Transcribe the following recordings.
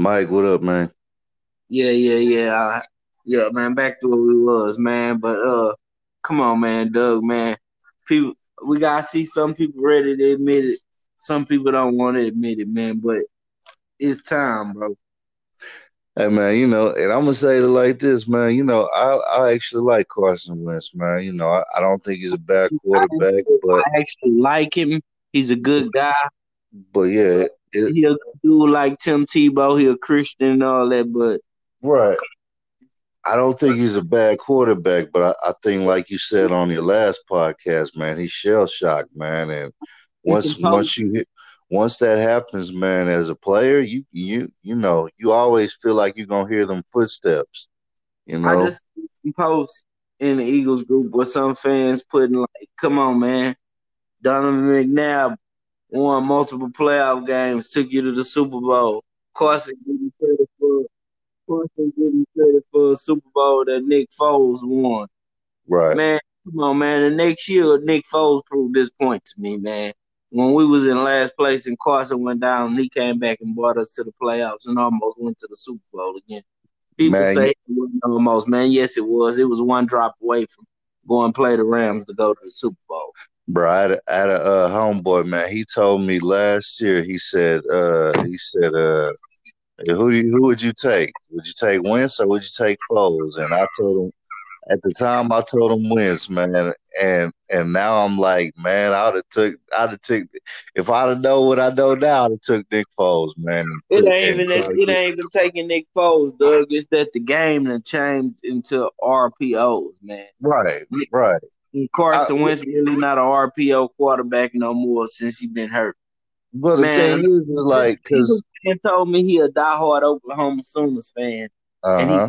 Mike, what up, man? Yeah, yeah, yeah. Uh, yeah, man, back to where we was, man. But uh come on, man, Doug, man. People we gotta see some people ready to admit it. Some people don't want to admit it, man, but it's time, bro. Hey man, you know, and I'm gonna say it like this, man. You know, I I actually like Carson Wentz, man. You know, I, I don't think he's a bad quarterback, I but I actually like him. He's a good guy. but yeah, it, He'll do like Tim Tebow, he'll Christian and all that, but right. I don't think he's a bad quarterback, but I, I think, like you said on your last podcast, man, he's shell shocked, man. And once once you hit, once that happens, man, as a player, you you you know, you always feel like you're gonna hear them footsteps. You know, I just see some posts in the Eagles group with some fans putting like, "Come on, man, Donovan McNabb won multiple playoff games, took you to the Super Bowl. Carson getting credit for Carson getting credit for a Super Bowl that Nick Foles won. right? Man, come on, man. The next year, Nick Foles proved this point to me, man. When we was in last place and Carson went down, he came back and brought us to the playoffs and almost went to the Super Bowl again. People Man, say it wasn't almost, man. Yes, it was. It was one drop away from going play the Rams to go to the Super Bowl. Bro, I had I had a uh, homeboy, man. He told me last year. He said, uh, he said, uh, who do you, who would you take? Would you take Wentz or would you take Foles? And I told him at the time, I told him Wentz, man. And and now I'm like, man, I'd have took, I'd have took. If I'd have known what I know now, I'd have took Nick Foles, man. It ain't even that, it ain't even taking Nick Foles, Doug. It's that the game done changed into RPOs, man. right, right. And Carson I- Wentz really not a RPO quarterback no more since he been hurt. But the thing is, is like, cause He told me he a diehard Oklahoma Sooners fan, uh huh,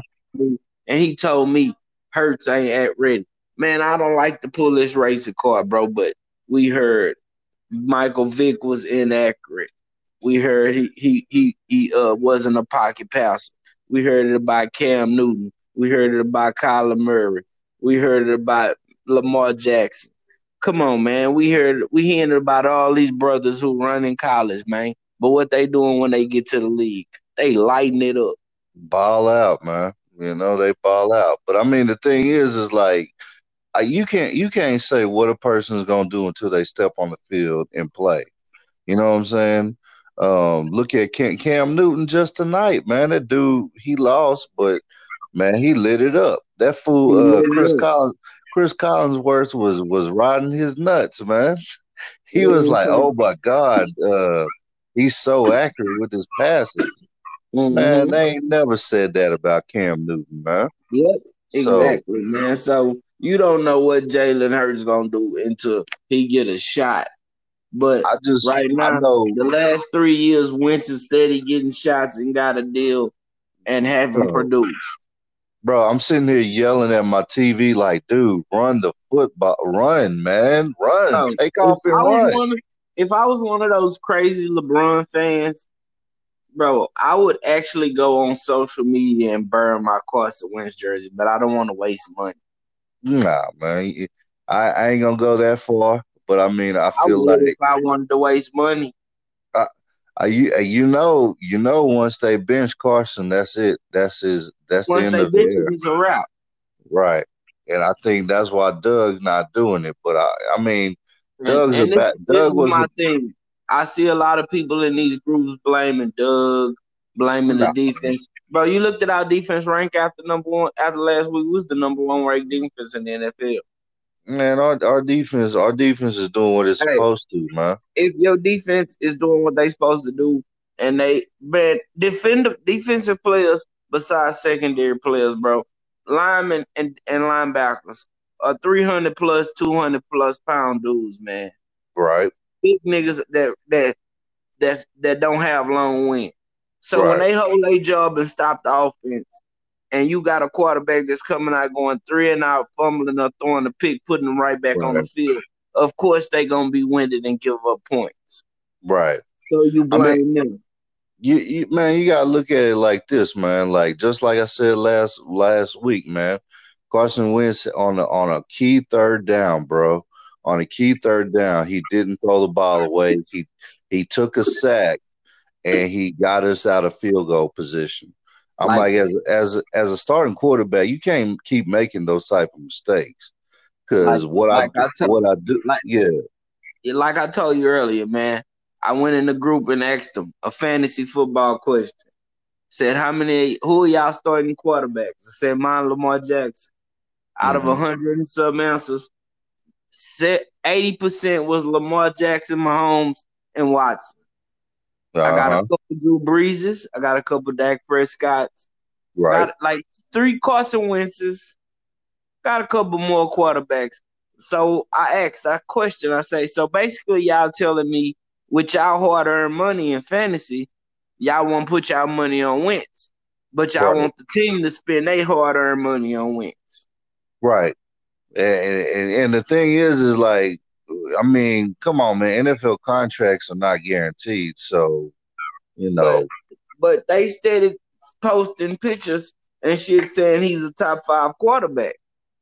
and he told me Hurts ain't at ready. Man, I don't like to pull this racing card, bro, but we heard Michael Vick was inaccurate. We heard he he he he uh wasn't a pocket passer. We heard it about Cam Newton. We heard it about Kyler Murray. We heard it about Lamar Jackson. Come on, man. We heard we hearing about all these brothers who run in college, man. But what they doing when they get to the league? They lighten it up. ball out, man. You know they ball out. But I mean, the thing is, is like you can't you can't say what a person's gonna do until they step on the field and play. You know what I'm saying? Um, look at Cam, Cam Newton just tonight, man. That dude he lost, but man, he lit it up. That fool, uh, Chris. Collins, Chris Collinsworth was was riding his nuts, man. He was like, "Oh my god, uh, he's so accurate with his passes." Man, Mhm. they ain't never said that about Cam Newton, man. Yep, So exactly, man. So you don't know what Jalen Hurts gonna do until he get a shot. But I just right I now, know the last three years, Wentz is steady getting shots and got a deal and haven't Bro. produced. Bro, I'm sitting here yelling at my TV like, dude, run the football run, man. Run. Take off and I, run. of, if I was one of those crazy LeBron fans, bro, I would actually go on social media and burn my Carson Wentz jersey, but I don't want to waste money. Nah, man. I, I ain't gonna go that far. But I mean I I feel would like if I wanted to waste money. Uh, you uh, you know you know once they bench Carson, that's it. That's his that's the end they of the bitch him, it's a wrap. Right. And I think that's why Doug's not doing it. But I I mean And, Doug's a and this, bad this Doug was my a thing. I see a lot of people in these groups blaming Doug, blaming Nah. the defense. Bro, you looked at our defense rank after number one after last week was the number one ranked defense in the NFL. Man, our our defense our defense is doing what it's Hey. supposed to, man. If your defense is doing what they supposed to do, and they man defend defensive players besides secondary players, bro, linemen and, and linebackers are three hundred plus, two hundred plus pound dudes, man. Right. big niggas that that that's that don't have long wind. So when they hold their job and stop the offense, and you got a quarterback that's coming out going three and out, fumbling or throwing a pick, putting them right back on the field, of course they're gonna be winded and give up points. Right. So you I mean- blame them. You, you man, you gotta look at it like this, man. Like just like I said last last week, man. Carson Wentz on a on a key third down, bro. On a key third down, he didn't throw the ball away. He he took a sack, and he got us out of field goal position. I'm like, like as as as a starting quarterback, you can't keep making those type of mistakes. Because like, what like I, I what I do, yeah, like I told you earlier, man. I went in the group and asked them a fantasy football question. Said, how many, who are y'all starting quarterbacks? I said, mine, Lamar Jackson. Out mm-hmm. of 100 and some answers, 80% was Lamar Jackson, Mahomes, and Watson. Uh-huh. I got a uh-huh. Drew Breeses. I got a couple Dak Prescott's. Right. Got like three Carson Wentz's. Got a couple more quarterbacks. So I asked that question. I say, so basically, y'all telling me with y'all hard earned money in fantasy, y'all want to put y'all money on Wentz, but y'all right. want the team to spend their hard earned money on Wentz. Right. And, and, and the thing is, is like, I mean, come on, man. NFL contracts are not guaranteed, so you know. But, but they started posting pictures and shit saying he's a top five quarterback.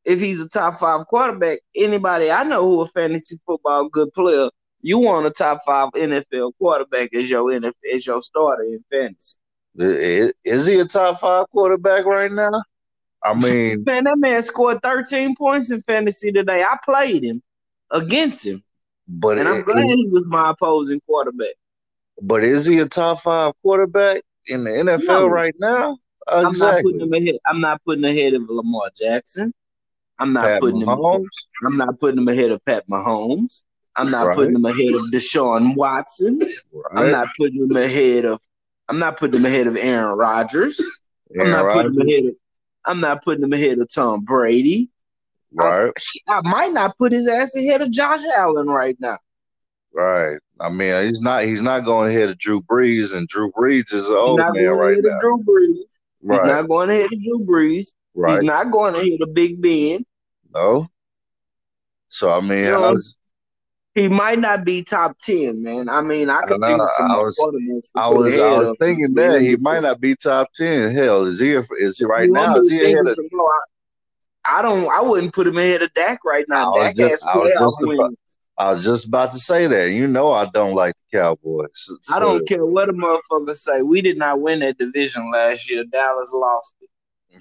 If he's a top five quarterback, anybody I know who a fantasy football good player you want a top five NFL quarterback as your NFL as your starter in fantasy. Is, he a top five quarterback right now? I mean, man, that man scored 13 points in fantasy today. I played him against him, but and I'm glad he was my opposing quarterback. But is he a top five quarterback in the NFL no. right now? I'm not putting him ahead. I'm not putting ahead of Lamar Jackson. I'm not Pat putting Mahomes. him. I'm not putting him ahead of Pat Mahomes. I'm not right. putting him ahead of Deshaun Watson. Right. I'm not putting him ahead of. I'm not putting him ahead of Aaron Rodgers. Aaron I'm not Rodgers. putting him ahead of. I'm not putting him ahead of Tom Brady. Right. I, I might not put his ass ahead of Josh Allen right now. Right. I mean, he's not. He's not going ahead of Drew Brees, and Drew Brees is an old man right now. Drew Brees. Right. He's not going ahead of Drew Brees. Right. He's not going ahead of Big Ben. No. So I mean, you know, I was, he might not be top ten, man. I mean, I could I think of some I was, I was, I was thinking that he might not be top ten. Hell, is he? Is he right now? Is he ahead of? I don't. I wouldn't put him ahead of Dak right now. Dak just, has playoff about, I was just about to say that. You know, I don't like the Cowboys. So. I don't care what a motherfucker say. We did not win that division last year. Dallas lost it.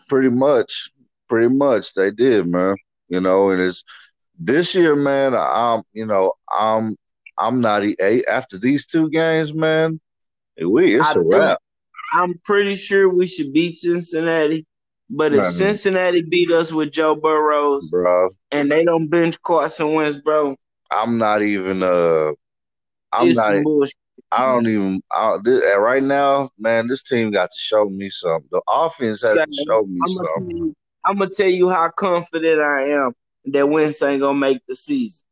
Pretty much. Pretty much, they did, man. You know, and it's this year, man, I'm you know I'm I'm not after these two games, man. We it's I a wrap. I'm pretty sure we should beat Cincinnati, but if Cincinnati beat us with Joe Burrows, bro, and they don't bench Carson Wentz, bro, I'm not even uh, I'm not. Bullshit. I don't even. I, this, right now, man, this team got to show me something. The offense has to show me I'm something. You, I'm gonna tell you how confident I am that Wentz ain't gonna make the season.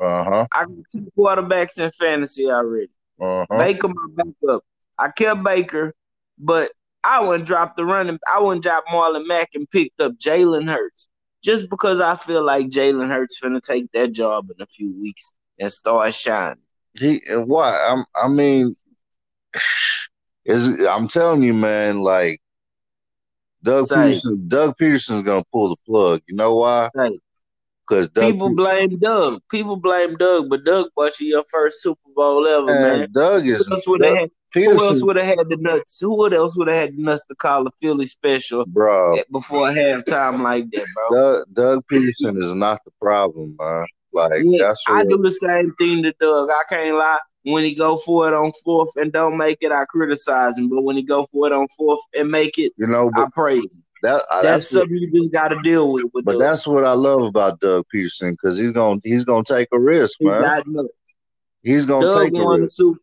Uh huh. I got two quarterbacks in fantasy already. Uh huh. Baker my backup. I kept Baker, but I wouldn't drop the running. I wouldn't drop Marlon Mack and picked up Jalen Hurts just because I feel like Jalen Hurts gonna take that job in a few weeks and start shining. He and what? I'm, I mean, is I'm telling you, man. Like Doug Say. Pederson, Doug Pederson's gonna pull the plug. You know why? Because people blame Doug. People blame Doug, but Doug you your first Super Bowl ever, man. man. Doug is. Who else had, who else would have had the nuts? Who else would have had the nuts to call a Philly special, bro, before halftime like that, bro? Doug, Doug Pederson is not the problem, man. Like yeah, that's I do the same thing to Doug. I can't lie. When he go for it on fourth and don't make it, I criticize him. But when he go for it on fourth and make it, you know, I praise him. That, uh, that's, that's something what, you just got to deal with. with but Doug. that's what I love about Doug Pederson because he's gonna he's gonna take a risk, man. He's gonna Doug take a risk. Super,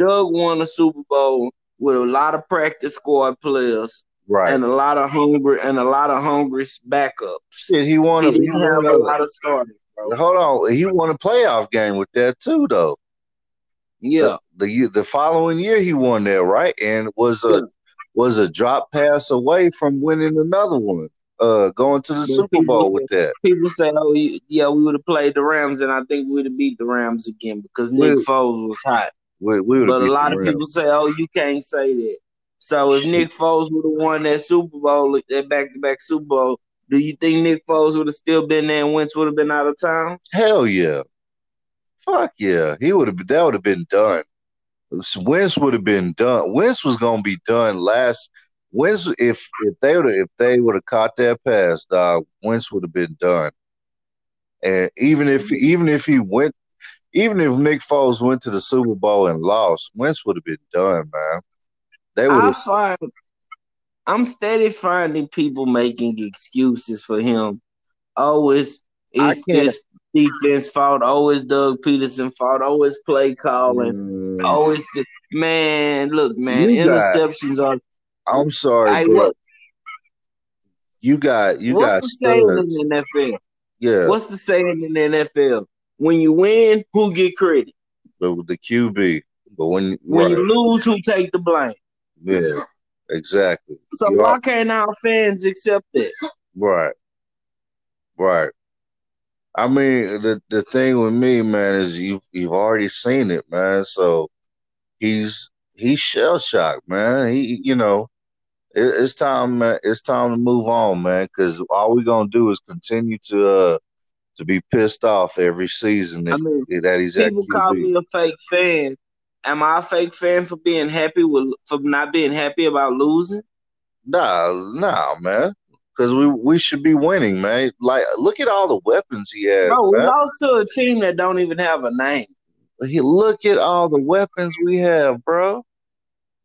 Doug won a Super Bowl with a lot of practice squad players, right, and a lot of hungry and a lot of hungry backups. Shit, he won. A, he have a, a lot of starters. Hold on, he won a playoff game with that too, though. Yeah, the the, the following year he won there, right, and was a was a drop pass away from winning another one. Uh, going to the but Super Bowl with that. People say, "Oh, yeah, we would have played the Rams, and I think we would have beat the Rams again because Nick we, Foles was hot." We, we but a lot of people say, "Oh, you can't say that." So if Nick Foles would have won that Super Bowl, that back-to-back Super Bowl, do you think Nick Foles would have still been there and Wentz would have been out of town? Hell yeah! Fuck yeah, he would have. That would have been done. Wentz would have been done. Wentz was gonna be done last. Wentz, if if they would if they would have caught that pass, dog, Wentz would have been done. And even if even if he went, even if Nick Foles went to the Super Bowl and lost, Wentz would have been done, man. They would have. find I'm steady finding people making excuses for him. Always it's this defense fault. Always Doug Pederson fault. Always play calling. Mm. Always the, man. Look, man. You interceptions got, are. I'm sorry, I, bro. You got you what's got the saying in the NFL? Yeah. What's the saying in the NFL? When you win, who get credit? The, the QB. But when when right. you lose, who take the blame? Yeah. Exactly. So you why are, can't our fans accept it? Right. Right. I mean, the the thing with me, man, is you've you've already seen it, man. So he's he's shell shocked, man. He, you know, it, it's time, man. It's time to move on, man. Because all we're gonna do is continue to uh to be pissed off every season. If, I mean, that he's people call me a fake fan, am I a fake fan for being happy with for not being happy about losing? Nah, nah, man. Because we we should be winning, man. Like, look at all the weapons he has. Bro, we man. lost to a team that don't even have a name. He, Look at all the weapons we have, bro.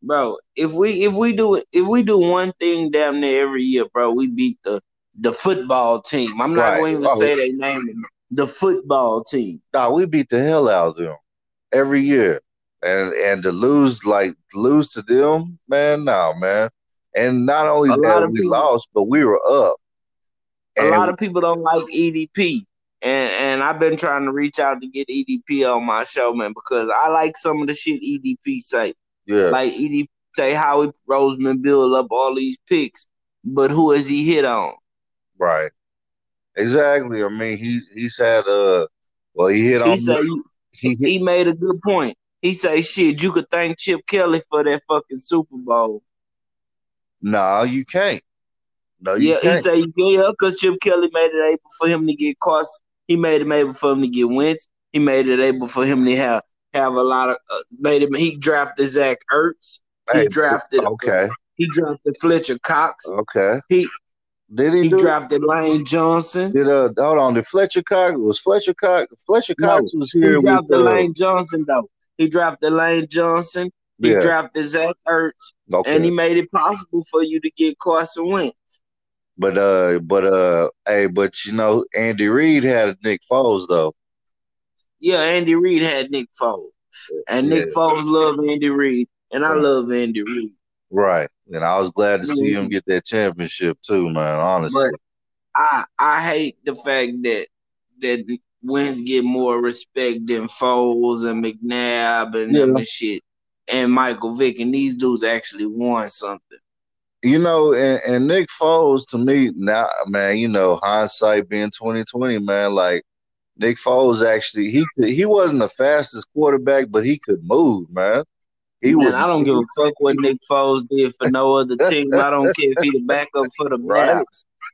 Bro, if we if we do if we do one thing damn near every year, bro, we beat the the football team. I'm not right. going to even oh. say their name. The football team. Nah, we beat the hell out of them every year and and to lose like lose to them, man, no, man. And not only a that we people, lost, but we were up. And a lot of people don't like EDP. And and I've been trying to reach out to get EDP on my show, man, because I like some of the shit EDP say. Yeah. Like EDP say Howie Roseman build up all these picks, but who has he hit on? Right. Exactly. I mean, he he's had uh well he hit on said he, he, he made a good point. He say, "Shit, you could thank Chip Kelly for that fucking Super Bowl." No, you can't. No, you yeah, can't. he say, "Yeah, because Chip Kelly made it able for him to get cost. He made it able for him to get wins. He made it able for him to have have a lot of uh, made him. He drafted Zach Ertz. He hey, drafted okay. He drafted Fletcher Cox. Okay. He did he, he drafted it? Lane Johnson. Did uh hold on? Did Fletcher Cox was Fletcher Cox? Fletcher Cox no, was here. He drafted with, uh, Lane Johnson though. He drafted Lane Johnson. He yeah. drafted Zach Ertz, okay. and he made it possible for you to get Carson Wentz. But uh, but uh, hey, but you know, Andy Reid had Nick Foles though. Yeah, Andy Reid had Nick Foles, and yeah. Nick Foles loved Andy Reid, and I love Andy Reid. Right, and I was glad to see him get that championship too, man. Honestly, but I I hate the fact that that Wentz get more respect than Foles and McNabb and yeah. them and shit, and Michael Vick, and these dudes actually won something. You know, and, and Nick Foles to me now, man. You know, hindsight being twenty twenty, man. Like Nick Foles actually, he could, he wasn't the fastest quarterback, but he could move, man. He man, would, I don't give a fuck what Nick Foles did for no other team. I don't care if he the backup for the right.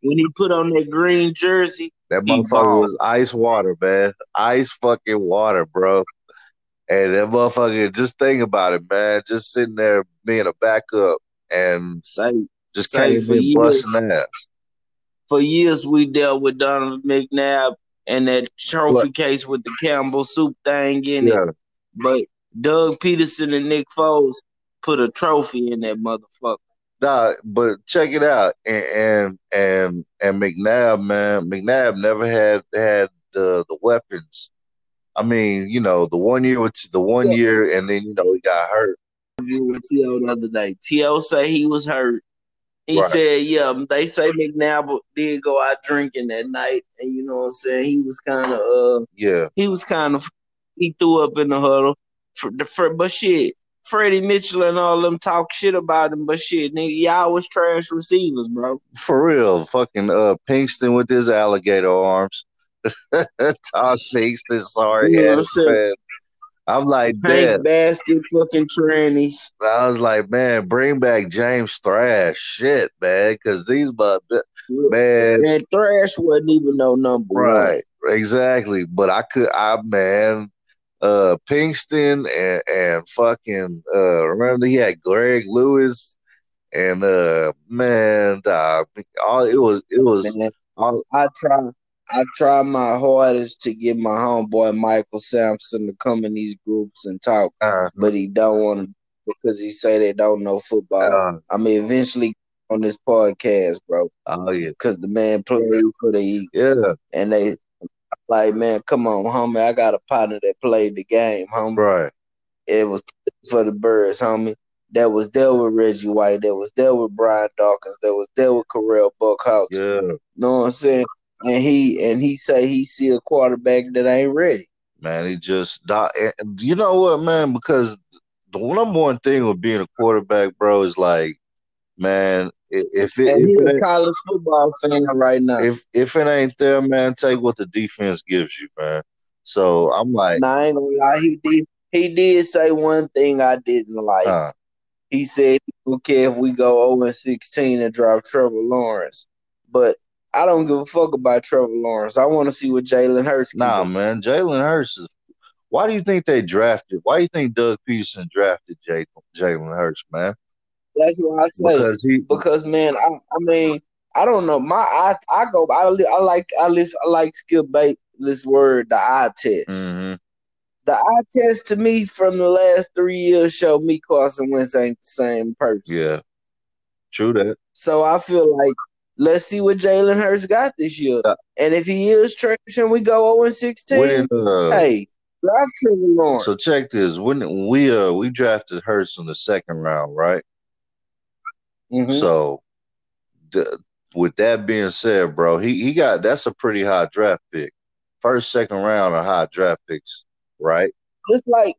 When he put on that green jersey, that motherfucker was ice water, man. Ice fucking water, bro. And that motherfucker, just think about it, man. Just sitting there being a backup and say, just say came in busting ass. For years, we dealt with Donovan McNabb and that trophy what? case with the Campbell soup thing in yeah. it. But Doug Pederson and Nick Foles put a trophy in that motherfucker. Nah, but check it out, and and and, and McNabb, man, McNabb never had had the the weapons. I mean, you know, the one year with the one year, and then you know he got hurt. With T.O. the other day, T.O. say he was hurt. He right. said, "Yeah, they say McNabb did go out drinking that night, and you know what I'm saying. He was kind of, uh, yeah, he was kind of, he threw up in the huddle. The for, but shit, Freddie Mitchell and all them talk shit about him, but shit, nigga, y'all was trash receivers, bro. For real, fucking uh, Pinkston with his alligator arms. Todd Pinkston, sorry you know ass man. I'm like, Hank basket fucking trannies. I was like, man, bring back James Thrash, shit, man, because these but man, man, Thrash wasn't even no number right, one. exactly. But I could, I man, uh Pinkston and, and fucking uh remember he had Greg Lewis and uh man dog, all it was it was Man, all, I try I try my hardest to get my homeboy Michael Sampson to come in these groups and talk, uh, but he don't want to because he say they don't know football. uh, I mean, eventually on this podcast, bro, oh yeah. Because the man played for the Eagles, yeah. And they like, man, come on, homie, I got a partner that played the game, homie. right It was for the birds, homie. That was there with Reggie White. That was there with Brian Dawkins. That was there with Correll Buckhalter. yeah Know what I'm saying? And he and he say he see a quarterback that ain't ready. man he just you know what man because the number one thing with being a quarterback bro is like man if it, And if he's it a college football fan right now. if if it ain't there, man, take what the defense gives you, man. So I'm like, I ain't gonna lie, he did he did say one thing I didn't like. uh, He said he don't care if we go 0 16 and drop Trevor Lawrence. But I don't give a fuck about Trevor Lawrence. I want to see what Jalen Hurts can nah, do. man, Jalen Hurts is. Why do you think they drafted? Why do you think Doug Pederson drafted Jalen Hurts, man? That's what I say. Because he, because man, I, I mean, I don't know. My I I go I, I like I list I like Skip this word the eye test. Mhm. The eye test to me from the last three years show me Carson Wentz ain't the same person. yeah, true that. So I feel like let's see what Jalen Hurts got this year. Uh, and if he is trash and we go 0 and 16, uh, hey, draft Trevor Lawrence. so check this. When we uh we drafted Hurts in the second round, right? Mhm. So, th- with that being said, bro, he he got that's a pretty high draft pick. First, second round are high draft picks, right? just like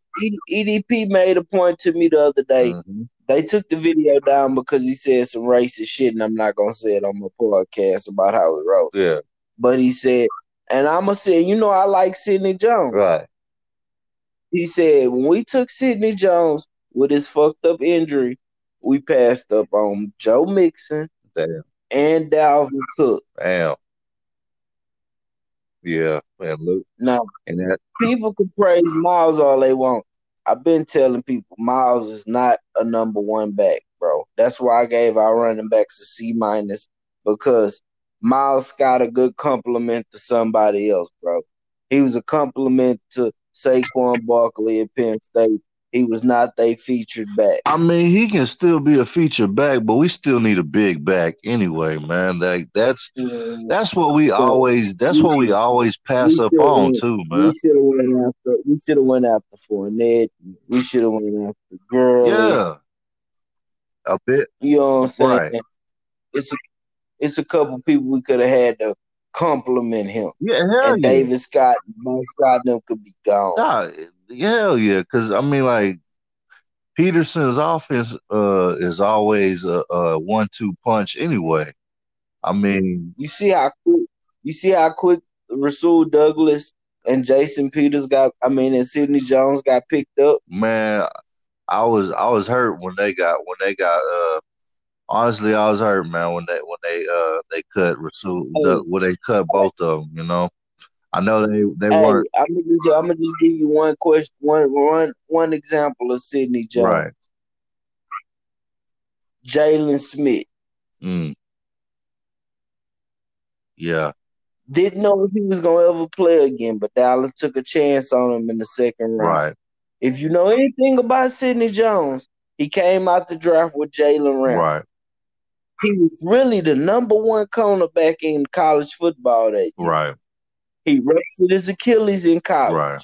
EDP made a point to me the other day. Mhm. They took the video down because he said some racist shit, and I'm not gonna say it on my podcast about how it wrote. Yeah, But he said, and I'ma say, you know, I like Sidney Jones. right. He said when we took Sidney Jones with his fucked up injury, we passed up on Joe Mixon Damn, and Dalvin Cook. damn. Yeah, man. Look, Now and that people can praise Miles all they want. I've been telling people Miles is not a number one back, bro. That's why I gave our running backs a C minus because Miles got a good compliment to somebody else, bro. He was a compliment to Saquon Barkley at Penn State. He was not they featured back. I mean, he can still be a featured back, but we still need a big back anyway, man. Like that's mm. that's what we always that's what we always pass we up on win. too, We man. should have went after. We should have went after Fournette. We should have went after Girl. Yeah, a bit You know what I'm saying? Right. It's a, it's a couple people we could have had to compliment him. Yeah, hell and yeah. David Scott, Mike Scott, them could be gone. Nah, hell yeah. Because I mean, like Pederson's offense uh, is always a, a one-two punch anyway. I mean, You see how quick, you see how quick Rasul Douglas and Jason Peters got. I mean, and Sidney Jones got picked up. man, I was I was hurt when they got when they got. uh Honestly, I was hurt, man, when they when they uh they cut Rasul, the, when they cut both of them. You know, I know they they Hey, weren't I'm gonna just I'm gonna just give you one question, one one one example of Sidney Jones, right. Jaylon Smith. Mm. Yeah, Didn't know if he was gonna ever play again, but Dallas took a chance on him in the second round. right, If you know anything about Sidney Jones, he came out the draft with Jalen Ramsey. right, He was really the number one cornerback in college football that year. right, He ruptured his Achilles in college. Right.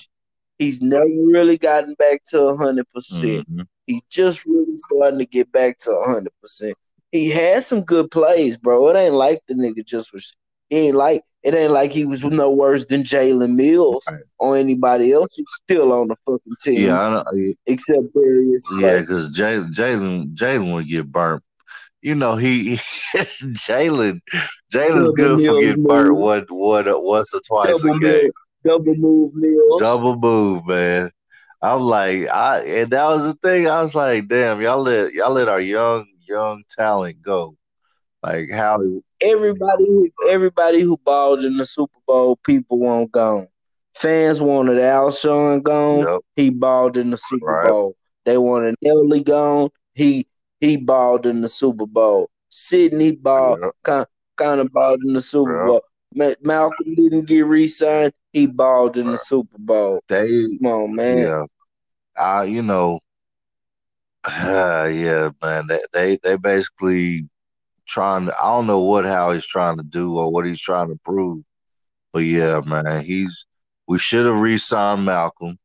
He's never really gotten back to hundred percent. Mhm. He's just really starting to get back to hundred percent. He had some good plays, bro. It ain't like the nigga just was. He ain't like it. Ain't like he was no worse than Jalen Mills Right. or anybody else who's still on the fucking team. Yeah, I know, except Darius. yeah, because Jalen Jalen would get burnt. You know, he Jalen Jalen's good for getting burnt one one once or twice double a game. move, double move Mills. Double move, man. I'm like, I and that was the thing. I was like, damn, y'all let y'all let our young young talent go. Like how Everybody, who, everybody who balled in the Super Bowl, people won't gone. Fans wanted Alshon gone. Yep. He balled in the Super Right. Bowl. They wanted Nelly gone. He he balled in the Super Bowl. Sidney balled Yep. kind, kind of balled in the Super Yep. Bowl. Ma- Malcolm didn't get re-signed. He balled in the Super Bowl. They Come on, man. yeah. I you know yeah, man. They, they they basically trying to I don't know what how he's trying to do or what he's trying to prove. But yeah, man, he's we should have re-signed Malcolm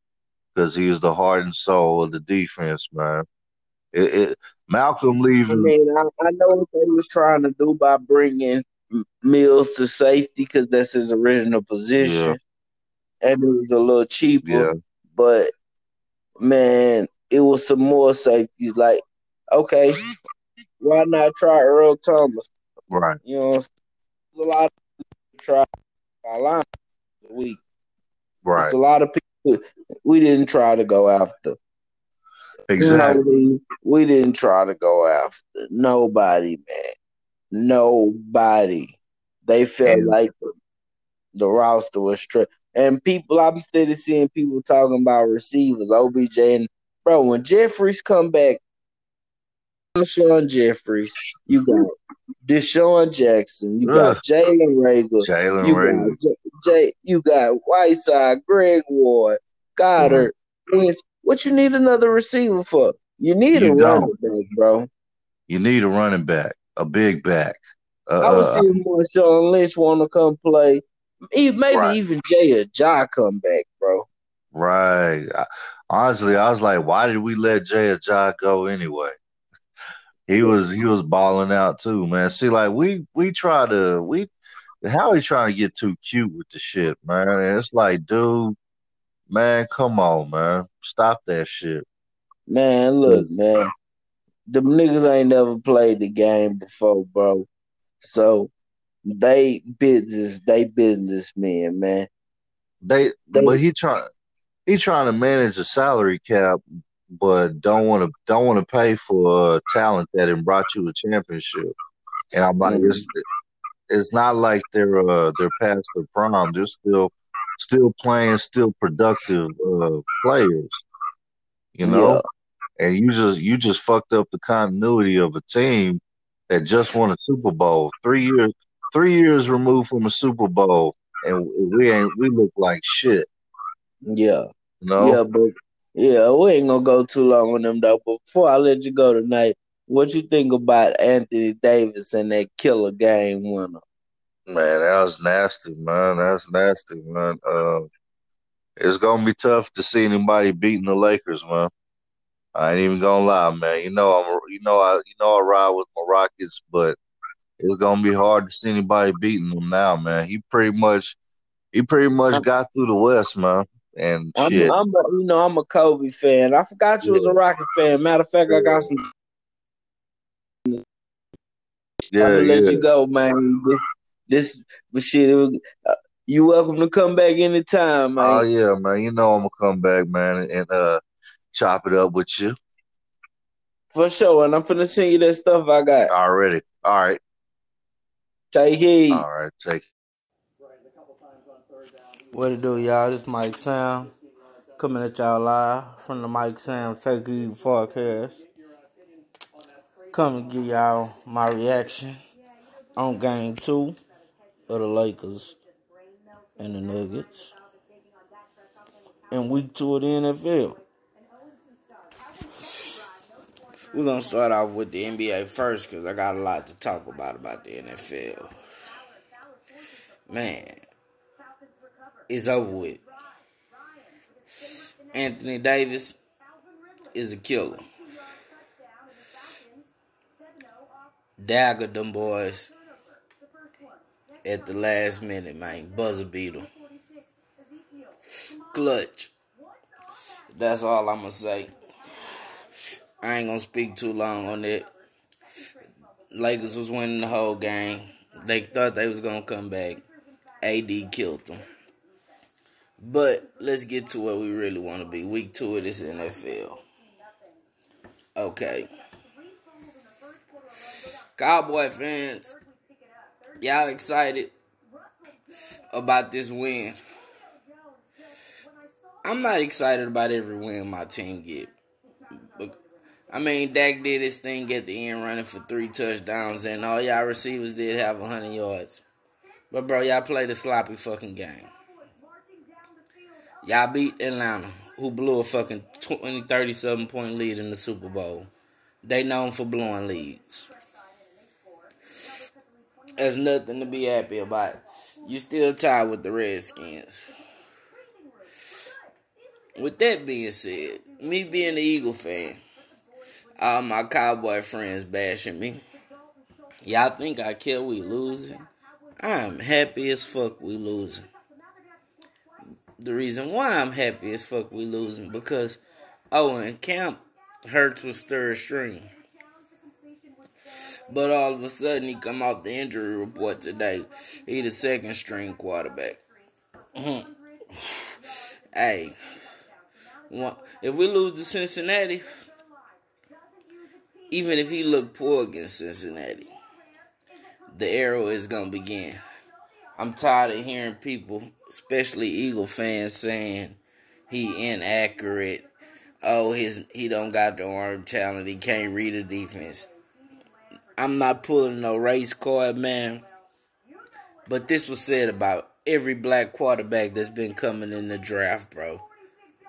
because he is the heart and soul of the defense, man. It, it Malcolm leaving. I mean, I, I know what they was trying to do by bringing Mills to safety because that's his original position, and it was a little cheaper. yeah, But man, it was some more safeties. Like, okay, why not try Earl Thomas? right, You know, there's a lot of people try our line we right, a lot of people we didn't try to go after. Exactly. We didn't try to go after nobody, man. Nobody. They felt And- like the, the roster was straight. And people, I'm steady seeing people talking about receivers, OBJ, and bro. When Jeffries come back, Deshaun Jeffries, you got DeSean Jackson, you got Ugh. Jalen Reagor, Jalen you J, J, you got Whiteside, Greg Ward, Goedert. Mm-hmm. Wentz. What you need another receiver for? You need You a don't. running back, bro. you need a running back, a big back. Uh, I was uh, seeing Marshawn Lynch want to come play. Maybe Right. even Jay or Ja come back, bro. right. I, honestly, I was like, why did we let Jay Ajayi go anyway? He was he was balling out too, man. See, like we we try to we how he trying to get too cute with the shit, man. It's like, dude, man, come on, man, stop that shit. Man, look, Yes. man. Them niggas ain't never played the game before, bro. So they business, they businessmen, man. They, They- but he trying he trying to manage a salary cap, but don't want to don't want to pay for talent that and brought you a championship. And I'm like, Mhm. it's it's not like they're uh they're past their prime. They're still still playing, still productive uh players. You know, and you just you just fucked up the continuity of a team that just won a Super Bowl three years three years removed from a Super Bowl, and we ain't we look like shit. Yeah. You know, Yeah, but yeah, we ain't gonna go too long on them though. But before I let you go tonight, what you think about Anthony Davis and that killer game winner? Man, that was nasty, man. That's nasty, man. Uh, it's gonna be tough to see anybody beating the Lakers, man. I ain't even gonna lie, man. You know I'm, you know I, you know I ride with my Rockets, but it's gonna be hard to see anybody beating them now, man. He pretty much, he pretty much got through the West, man. And I'm, shit, I'm a, you know, I'm a Kobe fan. I forgot you was a Rocket fan. Matter of fact, I got some. yeah, I'm gonna let you go, man. This, this but shit. It was, uh, you welcome to come back anytime, man. Oh yeah, man. You know I'm gonna come back, man, and uh, chop it up with you For sure. And I'm finna send you that stuff I got. already. All right, Take heed. all right. Take. It. What it do, y'all? This Mike Sam coming at y'all live from the Mike Sam Take Heed podcast. Come and give y'all my reaction on game two of the Lakers and the Nuggets in week two of the NFL. We're gonna start off with the NBA first because I got a lot to talk about about the NFL. Man, it's over with. Anthony Davis is a killer. Dagger them boys at the last minute, man. Buzzer beater. Clutch. That's all I'm gonna say. I ain't gonna speak too long on it. Lakers was winning the whole game. They thought they was gonna come back. AD killed them. But let's get to where we really want to be. Week two of this NFL. Okay. Cowboy fans, y'all excited about this win I'm not excited about every win my team get. I mean, Dak did his thing at the end, running for three touchdowns, and all y'all receivers did have 100 yards. But bro, y'all played a sloppy fucking game. Y'all beat Atlanta, who blew a fucking 20, 37 point lead in the Super Bowl. They known for blowing leads. There's nothing to be happy about. You still tied with the Redskins. With that being said, me being an Eagle fan, all my cowboy friends bashing me. Y'all think I care we losing? I'm happy as fuck we losing. The reason why I'm happy as fuck we losing because oh, Owen Camp Hurts was third string. But all of a sudden he come off the injury report today. He the second string quarterback. Hmm. hey, if we lose to Cincinnati, even if he look poor against Cincinnati, the arrow is gonna begin. I'm tired of hearing people, especially Eagle fans, saying he inaccurate. Oh, his he don't got the arm talent. He can't read the defense. I'm not pulling no race card, man. But this was said about every black quarterback that's been coming in the draft, bro.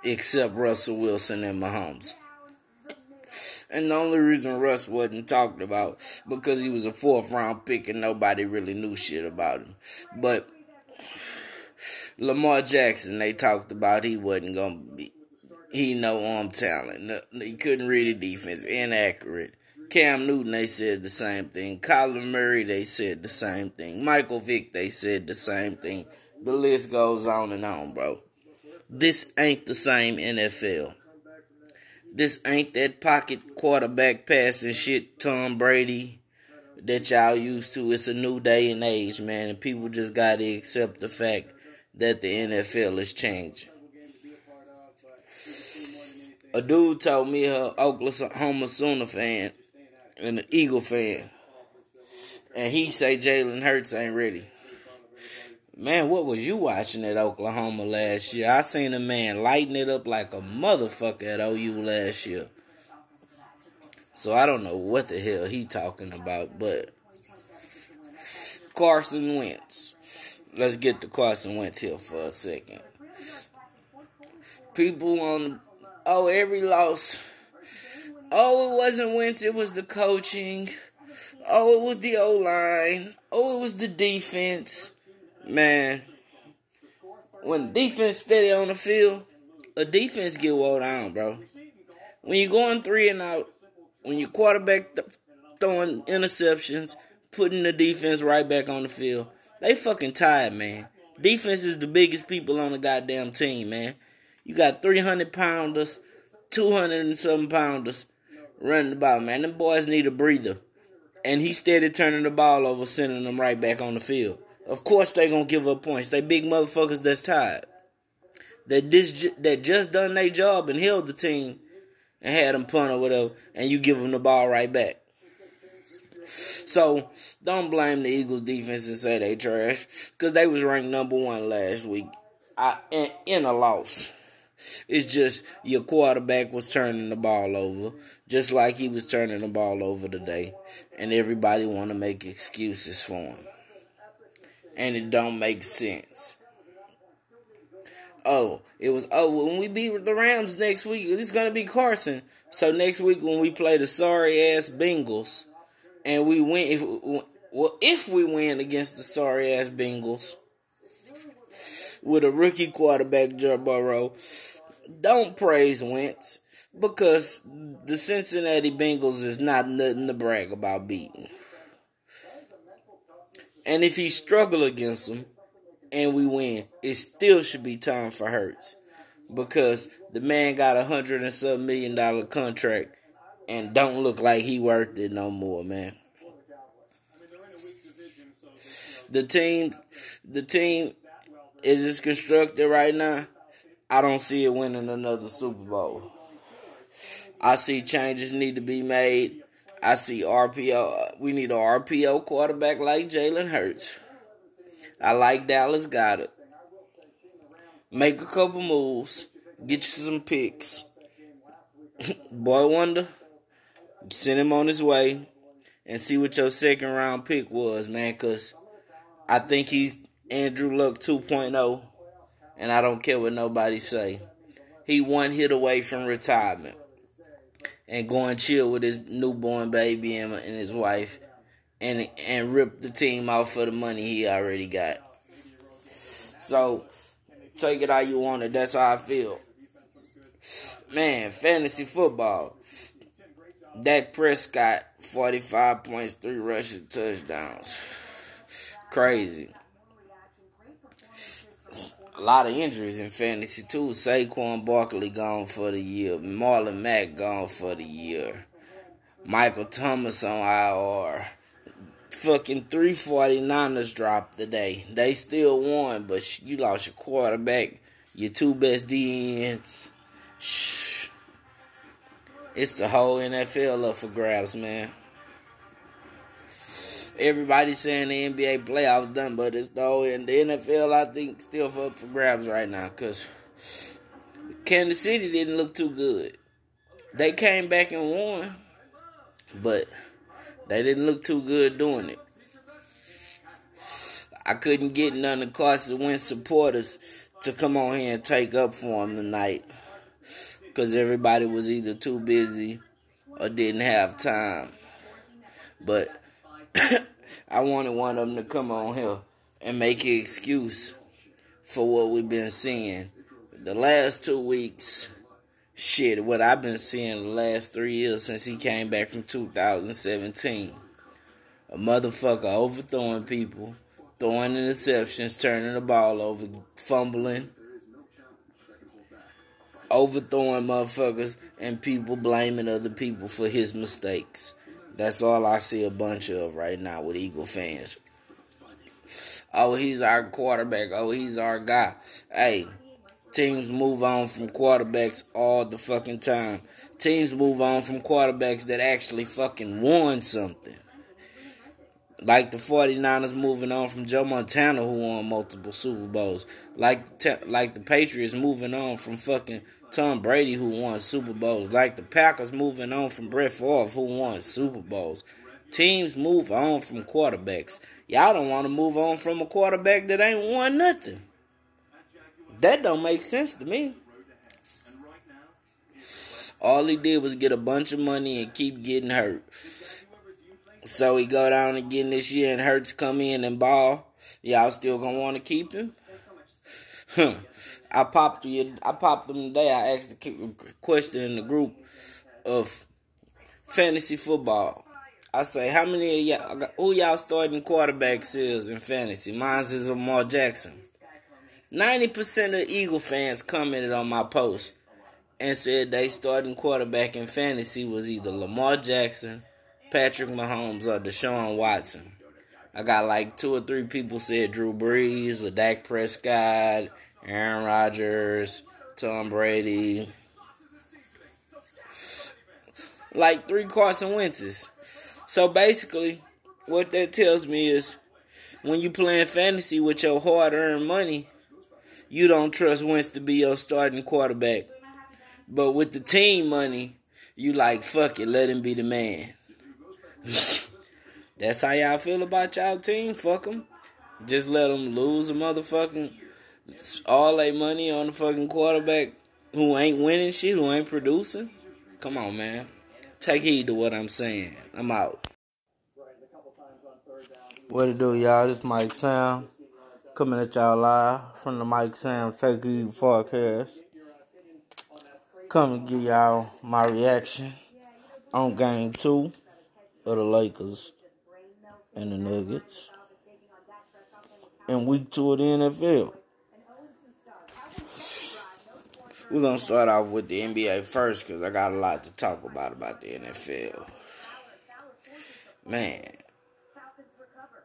Except Russell Wilson and Mahomes. And the only reason Russ wasn't talked about because he was a fourth round pick and nobody really knew shit about him. But Lamar Jackson, they talked about he wasn't gonna be. He no arm talent. he couldn't read the defense. Inaccurate. Cam Newton, they said the same thing. Kyler Murray, they said the same thing. Michael Vick, they said the same thing. The list goes on and on, bro. This ain't the same NFL. This ain't that pocket quarterback passing shit, Tom Brady, that y'all used to. It's a new day and age, man, and people just got to accept the fact that the NFL is changing. A dude told me a Oklahoma Sooner fan and an Eagle fan, and he say Jalen Hurts ain't ready. Man, what was you watching at Oklahoma last year? I seen a man lighting it up like a motherfucker at OU last year. So I don't know what the hell he talking about, but Carson Wentz. Let's get to Carson Wentz here for a second. People on oh every loss. Oh, it wasn't Wentz, it was the coaching. Oh, it was the O line. Oh, it was the defense. Man, when defense steady on the field, a defense get wore down, bro. When you're going three and out, when your quarterback th- throwing interceptions, putting the defense right back on the field, they fucking tired, man. Defense is the biggest people on the goddamn team, man. You got 300 pounders, 200 and some pounders running the ball, man. Them boys need a breather. And he steady turning the ball over, sending them right back on the field. Of course they gonna give up points. They big motherfuckers that's tired. That this that just done their job and held the team and had them punt or whatever, and you give them the ball right back. So don't blame the Eagles defense and say they trash, cause they was ranked number one last week, I, in, in a loss. It's just your quarterback was turning the ball over, just like he was turning the ball over today, and everybody want to make excuses for him and it don't make sense. Oh, it was oh when we beat the Rams next week, it's gonna be Carson. So next week when we play the sorry ass Bengals, and we win, if well if we win against the sorry ass Bengals with a rookie quarterback Joe Burrow, don't praise Wentz because the Cincinnati Bengals is not nothing to brag about beating. And if he struggle against them and we win, it still should be time for Hurts. Because the man got a hundred and some million dollar contract and don't look like he worth it no more, man. The team the team is as constructed right now. I don't see it winning another Super Bowl. I see changes need to be made. I see RPO. We need a RPO quarterback like Jalen Hurts. I like Dallas Goedert. Make a couple moves get you some picks. Boy Wonder, send him on his way and see what your second round pick was, man, because I think he's Andrew Luck 2.0, and I don't care what nobody say. He one hit away from retirement and going chill with his newborn baby and, his wife and and rip the team off for the money he already got. So take it how you want it. That's how I feel. Man, fantasy football. Dak Prescott, 45 points, three rushing touchdowns. Crazy. A lot of injuries in fantasy too. Saquon Barkley gone for the year. Marlon Mack gone for the year. Michael Thomas on IR. Fucking 349ers dropped today. They still won, but you lost your quarterback, your two best DNs. Shh. It's the whole NFL up for grabs, man. Everybody's saying the NBA playoffs done, but it's though in the NFL, I think still up for grabs right now because Kansas City didn't look too good. They came back and won, but they didn't look too good doing it. I couldn't get none of Carson Wentz supporters to come on here and take up for him tonight because everybody was either too busy or didn't have time. But I wanted one of them to come on here and make an excuse for what we've been seeing. The last two weeks, shit, what I've been seeing the last three years since he came back from 2017. A motherfucker overthrowing people, throwing interceptions, turning the ball over, fumbling, overthrowing motherfuckers, and people blaming other people for his mistakes. That's all I see a bunch of right now with Eagle fans. Oh, he's our quarterback. Oh, he's our guy. Hey, teams move on from quarterbacks all the fucking time. Teams move on from quarterbacks that actually fucking won something. Like the 49ers moving on from Joe Montana who won multiple Super Bowls. Like like the Patriots moving on from fucking Tom Brady who won Super Bowls. Like the Packers moving on from Brett Favre who won Super Bowls. Teams move on from quarterbacks. Y'all don't want to move on from a quarterback that ain't won nothing. That don't make sense to me. All he did was get a bunch of money and keep getting hurt. So he go down again this year and Hurts come in and ball. Y'all still gonna want to keep him? Huh. I popped you. I popped them today. I asked the question in the group of fantasy football. I say, how many of y'all, who y'all starting quarterbacks is in fantasy? Mine's is Lamar Jackson. 90% of Eagle fans commented on my post and said they starting quarterback in fantasy was either Lamar Jackson, Patrick Mahomes, or Deshaun Watson. I got like two or three people said Drew Brees, or Dak Prescott, Aaron Rodgers, Tom Brady. Like three Carson Wentz's. So basically, what that tells me is when you playing fantasy with your hard earned money, you don't trust Wentz to be your starting quarterback. But with the team money, you like fuck it, let him be the man. That's how y'all feel about y'all team. Fuck them. Just let them lose a motherfucking all their money on the fucking quarterback who ain't winning shit, who ain't producing. Come on, man. Take heed to what I'm saying. I'm out. What it do, y'all? This Mike Sam coming at y'all live from the Mike Sam Take Heed forecast. Come and give y'all my reaction on game two of the Lakers and the Nuggets in week two of the NFL. We're gonna start off with the NBA first because I got a lot to talk about about the NFL. Man,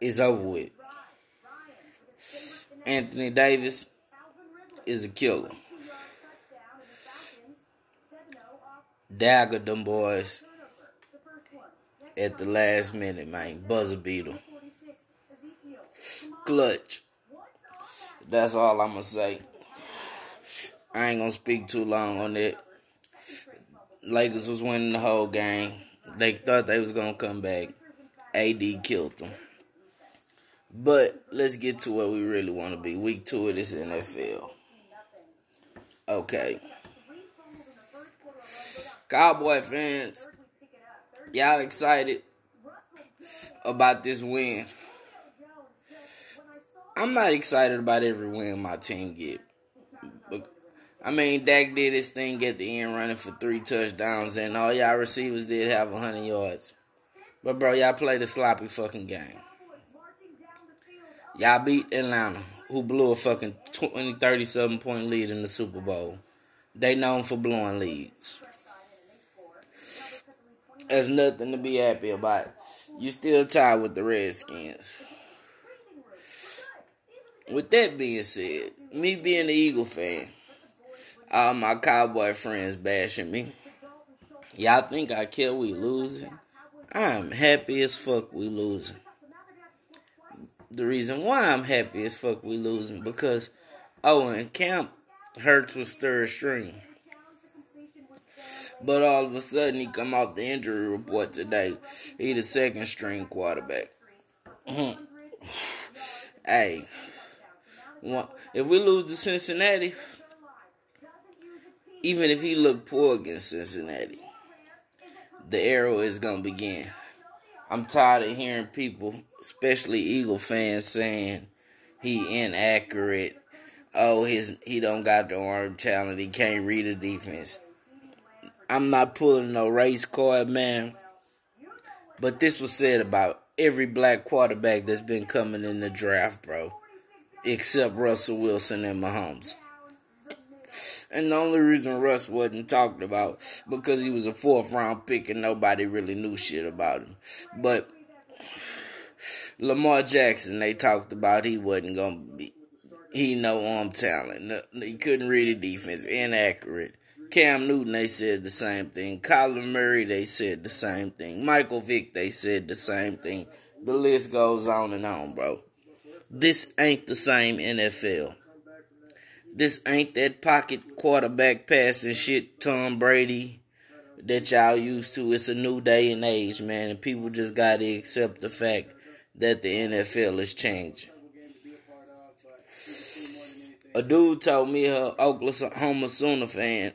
it's over with. Anthony Davis is a killer. Dagger them boys at the last minute, man. Buzzer beater. Clutch. That's all I'm gonna say. I ain't gonna speak too long on it. Lakers was winning the whole game. They thought they was gonna come back. AD killed them. But let's get to where we really want to be. Week two of this NFL. Okay. Cowboy fans, y'all excited about this win? I'm not excited about every win my team get. I mean, Dak did his thing at the end, running for three touchdowns, and all y'all receivers did have 100 yards. But, bro, y'all played a sloppy fucking game. Y'all beat Atlanta, who blew a fucking 20, 37 point lead in the Super Bowl. They known for blowing leads. There's nothing to be happy about. You still tied with the Redskins. With that being said, me being an Eagle fan, all my Cowboy friends bashing me. Y'all think I care we losing? I'm happy as fuck we losing. The reason why I'm happy as fuck we losing because Owen Camp Hurts with third string. But all of a sudden he come off the injury report today. He the second string quarterback. Hmm. hey, if we lose to Cincinnati, even if he look poor against Cincinnati, the arrow is gonna begin. I'm tired of hearing people, especially Eagle fans, saying he inaccurate. Oh, his he don't got the arm talent. He can't read a defense. I'm not pulling no race card, man. But this was said about every black quarterback that's been coming in the draft, bro. Except Russell Wilson and Mahomes. And the only reason Russ wasn't talked about because he was a fourth round pick and nobody really knew shit about him. But Lamar Jackson, they talked about he wasn't gonna be. He no arm talent. He couldn't read a defense. Inaccurate. Cam Newton, they said the same thing. Kyler Murray, they said the same thing. Michael Vick, they said the same thing. The list goes on and on, bro. This ain't the same NFL. This ain't that pocket quarterback passing shit, Tom Brady, that y'all used to. It's a new day and age, man, and people just gotta accept the fact that the NFL is changing. A dude told me a Oklahoma Sooner fan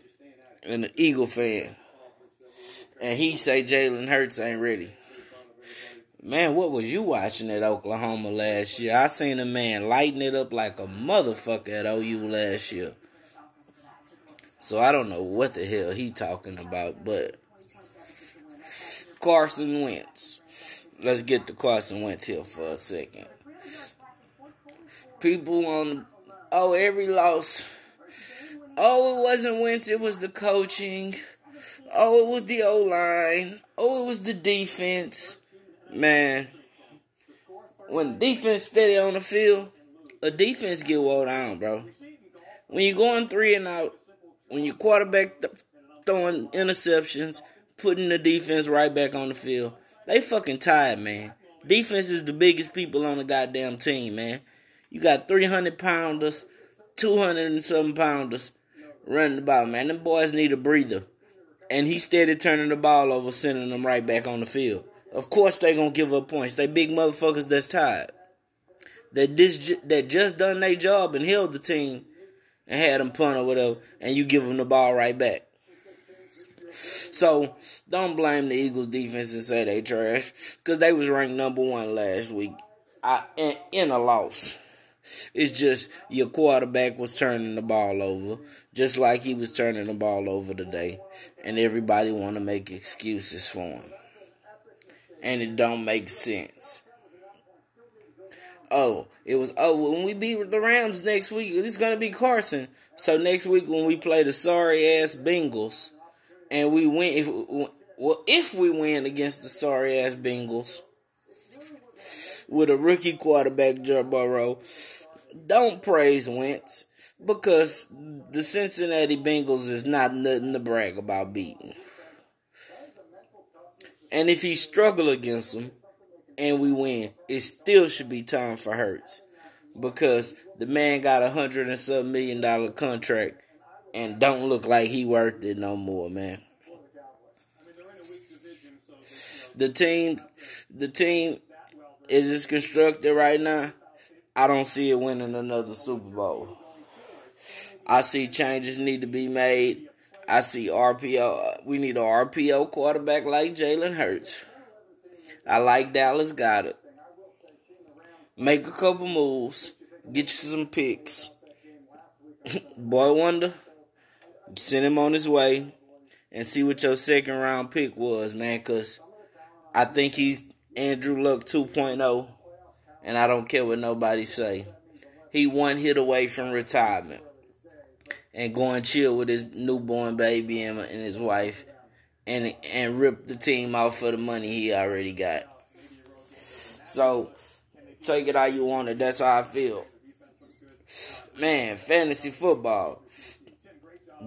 and an Eagle fan. And he say Jalen Hurts ain't ready. Man, what was you watching at Oklahoma last year? I seen a man lighting it up like a motherfucker at OU last year. So I don't know what the hell he talking about, but Carson Wentz. Let's get to Carson Wentz here for a second. People on oh every loss Oh, it wasn't Wentz, it was the coaching. Oh, it was the O line. Oh, it was the defense. Man, when defense steady on the field, a defense get wore down, bro. When you're going three and out, when your quarterback th- throwing interceptions, putting the defense right back on the field, they fucking tired, man. Defense is the biggest people on the goddamn team, man. You got 300 pounders, 200 and some pounders running about, man. Them boys need a breather. And he steady turning the ball over, sending them right back on the field. Of course they gonna give up points. They big motherfuckers that's tired. That this that just done their job and held the team and had them punt or whatever, and you give them the ball right back. So don't blame the Eagles defense and say they trash, cause they was ranked number one last week, I, in, in a loss. It's just your quarterback was turning the ball over, just like he was turning the ball over today, and everybody want to make excuses for him, and it don't make sense. Oh, it was oh when we beat the Rams next week, it's gonna be Carson. So next week when we play the sorry ass Bengals, and we win, if well if we win against the sorry ass Bengals with a rookie quarterback Joe Burrow, don't praise Wentz because the Cincinnati Bengals is not nothing to brag about beating. And if he struggle against them and we win, it still should be time for Hurts because the man got a hundred and some million dollar contract and don't look like he worth it no more, man. The team, the team is it's constructed right now. I don't see it winning another Super Bowl. I see changes need to be made. I see RPO. We need a RPO quarterback like Jalen Hurts. I like Dallas Goedert. Make a couple moves. Get you some picks. Boy Wonder, send him on his way and see what your second round pick was, man. Cause I think he's Andrew Luck 2.0, and I don't care what nobody say. He one hit away from retirement and go and chill with his newborn baby and, and his wife and and rip the team out for the money he already got. So take it how you want it. That's how I feel. Man, fantasy football.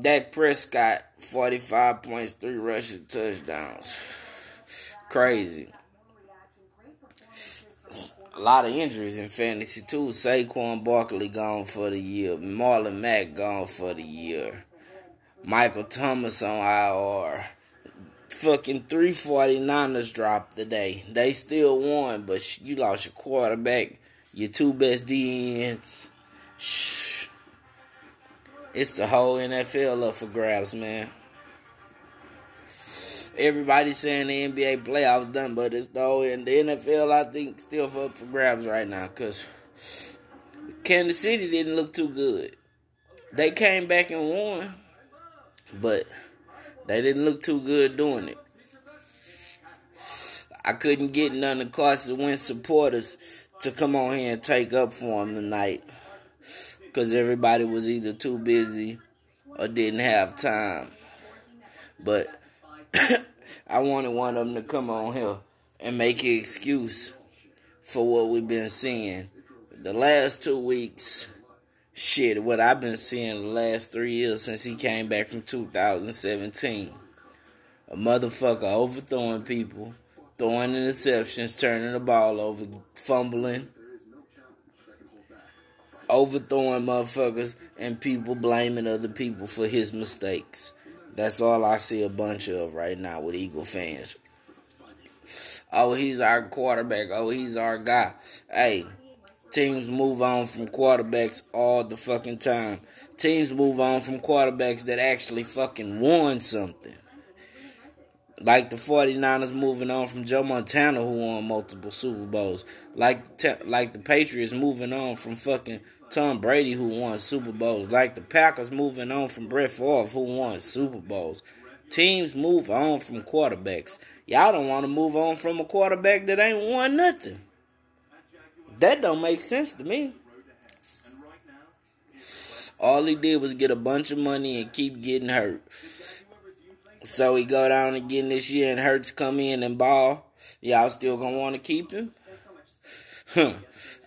Dak Prescott, 45 points, three rushing touchdowns. Crazy. A lot of injuries in fantasy too. Saquon Barkley gone for the year. Marlon Mack gone for the year. Michael Thomas on IR. Fucking 349ers dropped today. They still won, but you lost your quarterback, your two best DNs. Shh. It's the whole NFL up for grabs, man. Everybody saying the NBA playoffs done, but it's though in the NFL, I think still up for grabs right now because Kansas City didn't look too good. They came back and won, but they didn't look too good doing it. I couldn't get none of Carson Wentz supporters to come on here and take up for him tonight because everybody was either too busy or didn't have time. But I wanted one of them to come on here and make an excuse for what we've been seeing. The last two weeks, shit, what I've been seeing the last three years since he came back from 2017. A motherfucker overthrowing people, throwing interceptions, turning the ball over, fumbling, overthrowing motherfuckers, and people blaming other people for his mistakes. That's all I see a bunch of right now with Eagle fans. Oh, he's our quarterback. Oh, he's our guy. Hey, teams move on from quarterbacks all the fucking time. Teams move on from quarterbacks that actually fucking won something. Like the 49ers moving on from Joe Montana, who won multiple Super Bowls. Like, like the Patriots moving on from fucking Tom Brady, who won Super Bowls. Like the Packers moving on from Brett Favre, who won Super Bowls. Teams move on from quarterbacks. Y'all don't want to move on from a quarterback that ain't won nothing. That don't make sense to me. All he did was get a bunch of money and keep getting hurt. So he go down again this year and Hurts come in and ball. Y'all still gonna want to keep him? Huh.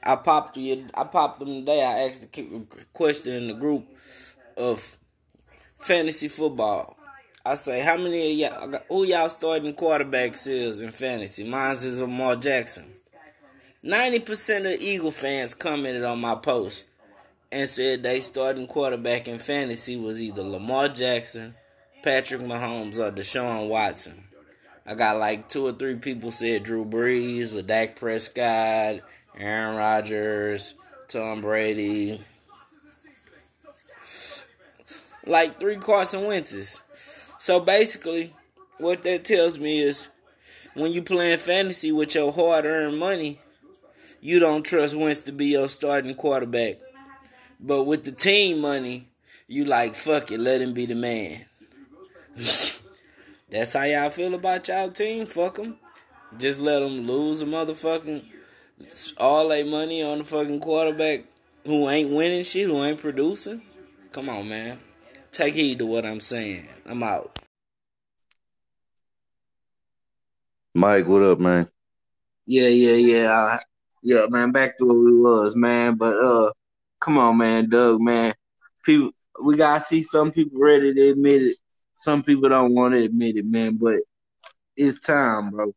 I popped you. I popped them today. I asked the question in the group of fantasy football. I say, how many of y'all, who y'all starting quarterbacks is in fantasy? Mine's is Lamar Jackson. 90% of Eagle fans commented on my post and said they starting quarterback in fantasy was either Lamar Jackson, Patrick Mahomes, or Deshaun Watson. I got like two or three people said Drew Brees or Dak Prescott, Aaron Rodgers, Tom Brady. Like three Carson Wentz's. So basically, what that tells me is when you playing fantasy with your hard earned money, you don't trust Wentz to be your starting quarterback. But with the team money, you like fuck it, let him be the man. That's how y'all feel about y'all team. Fuck them. Just let them lose a motherfucking all their money on the fucking quarterback who ain't winning shit, who ain't producing. Come on, man. Take heed to what I'm saying. I'm out. Mike, what up, man? Yeah, yeah, yeah. yeah, man. Back to what we was, man. But uh, come on, man, Doug, man. People, we gotta see some people ready to admit it. Some people don't want to admit it, man. But it's time, bro.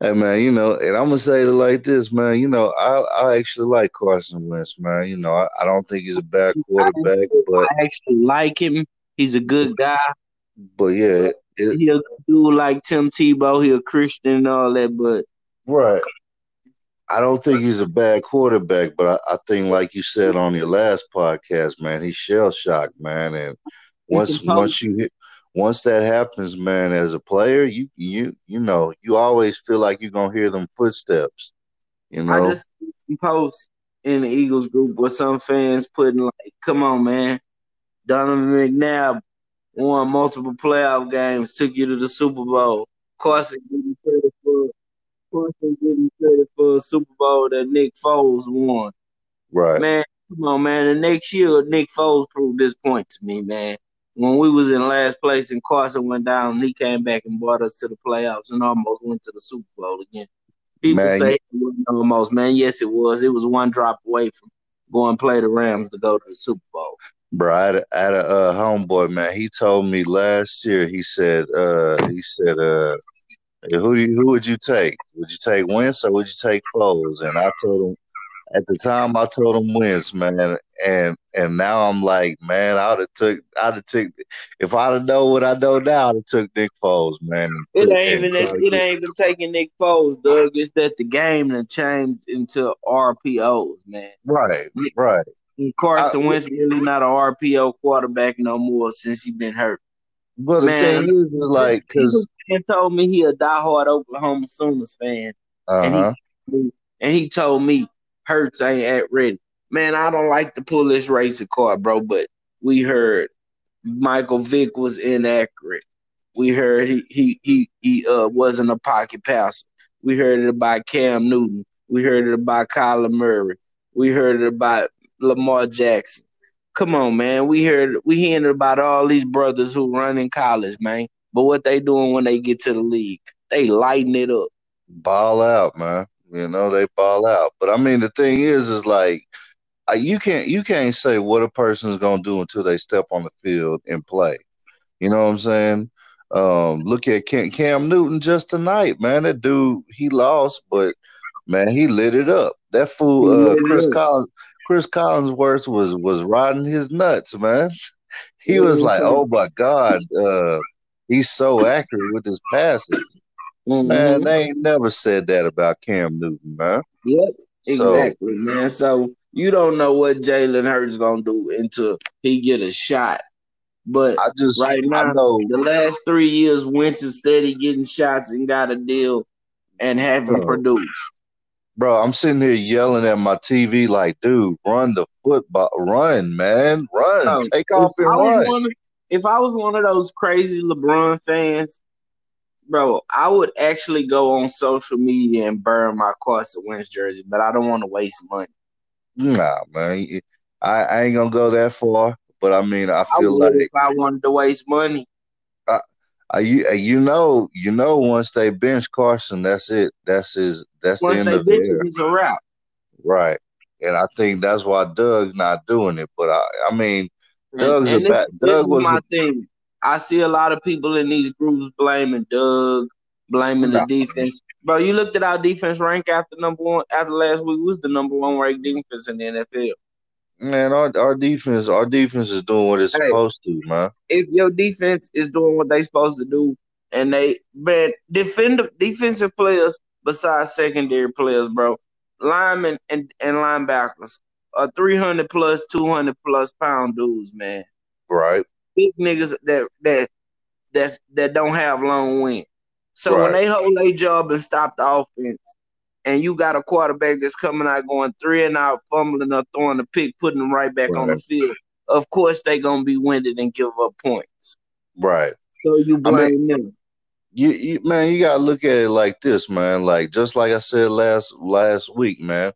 Hey man, you know, and I'm gonna say it like this, man. You know, I I actually like Carson Wentz, man. You know, I, I don't think he's a bad quarterback, I but I actually like him. He's a good guy. but yeah, it, He'll do like Tim Tebow. He a Christian and all that, but right. I don't think he's a bad quarterback, but I, I think, like you said on your last podcast, man, he's shell shocked, man. And once once you hit once that happens, man, as a player, you you you know, you always feel like you're gonna hear them footsteps. You know, I just see some posts in the Eagles group where some fans putting like, "Come on, man, Donovan McNabb won multiple playoff games, took you to the Super Bowl. Carson getting credit for Carson getting credit for a Super Bowl that Nick Foles won. right. Man, come on, man. The next year, Nick Foles proved this point to me, man. When we was in last place and Carson went down, he came back and brought us to the playoffs and almost went to the Super Bowl again. People Man, say it wasn't almost, man. Yes, it was. It was one drop away from going play the Rams to go to the Super Bowl. Bro, I had a, I had a uh, homeboy, man. He told me last year. He said, uh, he said, uh, who do you, who would you take? Would you take Wentz or would you take Foles? And I told him at the time, I told him Wentz, man. And and now I'm like, man, I'd have took, I'd have took. If I'd have known what I know now, I'd have took Nick Foles, man. It ain't even it ain't even taking Nick Foles, Doug. It's that the game done changed into RPOs, man. right, right. And Carson I- Wentz really not a RPO quarterback no more since he been hurt. But the thing is, is like, cause and told me he a diehard Oklahoma Sooners fan, uh and he and he told me Hurts ain't at ready. Man, I don't like to pull this racing card, bro, but we heard Michael Vick was inaccurate. We heard he he he he uh wasn't a pocket passer. We heard it about Cam Newton. We heard it about Kyler Murray. We heard it about Lamar Jackson. Come on, man. We heard we hearing about all these brothers who run in college, man. But what they doing when they get to the league? They lighting it up. ball out, man. You know they ball out. But I mean, the thing is, is like you can't you can't say what a person's gonna do until they step on the field and play. You know what I'm saying? Um, look at Cam, Cam Newton just tonight, man. That dude he lost, but man, he lit it up. That fool, uh, Chris. Collins, Chris Collinsworth was was riding his nuts, man. He was like, "Oh my god, uh, he's so accurate with his passes." Man, Mhm. they ain't never said that about Cam Newton, man. Yep, So exactly, man. So you don't know what Jalen Hurts is gonna do until he get a shot. But I just right I now, know the last three years, Wentz is steady getting shots and got a deal and haven't Bro. produced. bro, I'm sitting here yelling at my TV like, dude, run the football run, man. Run. Bro, Take off and run. one of, if I was one of those crazy LeBron fans, bro, I would actually go on social media and burn my Carson Wentz jersey, but I don't want to waste money. Nah, man. I, I ain't gonna go that far, but I mean I I feel would like if I wanted to waste money. uh, you uh, you know you know once they bench Carson, that's it. That's his that's the end they of the bench him, era. it's a wrap. Right. And I think that's why Doug's not doing it. But I I mean Doug's and a this, bad Doug is was my a, thing. I see a lot of people in these groups blaming Doug, blaming the defense. Bro, you looked at our defense rank after number one after last week was the number one ranked defense in the NFL. man, our our defense our defense is doing what it's Hey. supposed to, man. If your defense is doing what they supposed to do, and they man defend defensive players besides secondary players, bro, linemen and, and linebackers are three hundred plus, two hundred plus pound dudes, man. Right. Big niggas that that that's that don't have long wind. So when they hold their job and stop the offense, and you got a quarterback that's coming out going three and out, fumbling or throwing a pick, putting them right back on the field, of course they gonna be winded and give up points. Right. So you I mean- blame them. you, you man, you gotta look at it like this, man. Like just like I said last last week, man.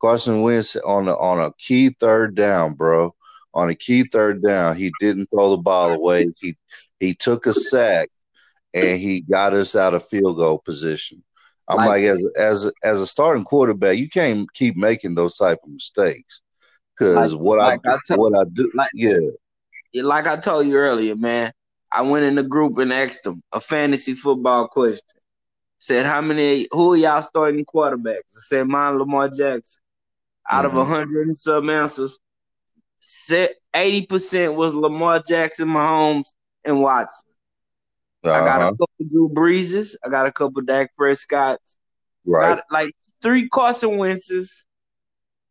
Carson Wentz on a on a key third down, bro. On a key third down, he didn't throw the ball away. He he took a sack and he got us out of field goal position. I'm Like- like, as as as a starting quarterback, you can't keep making those type of mistakes. Cause Like- what like I, I what I do, like- yeah, Like I told you earlier, man, I went in the group and asked them a fantasy football question. Said how many? Who are y'all starting quarterbacks? I said mine, Lamar Jackson. Out mm-hmm. of hundred and some answers, eighty percent was Lamar Jackson, Mahomes, and Watson. Uh-huh. I got a uh-huh. couple Drew Breeses. I got a couple Dak Prescott's. Right. Got like three Carson Wentz's.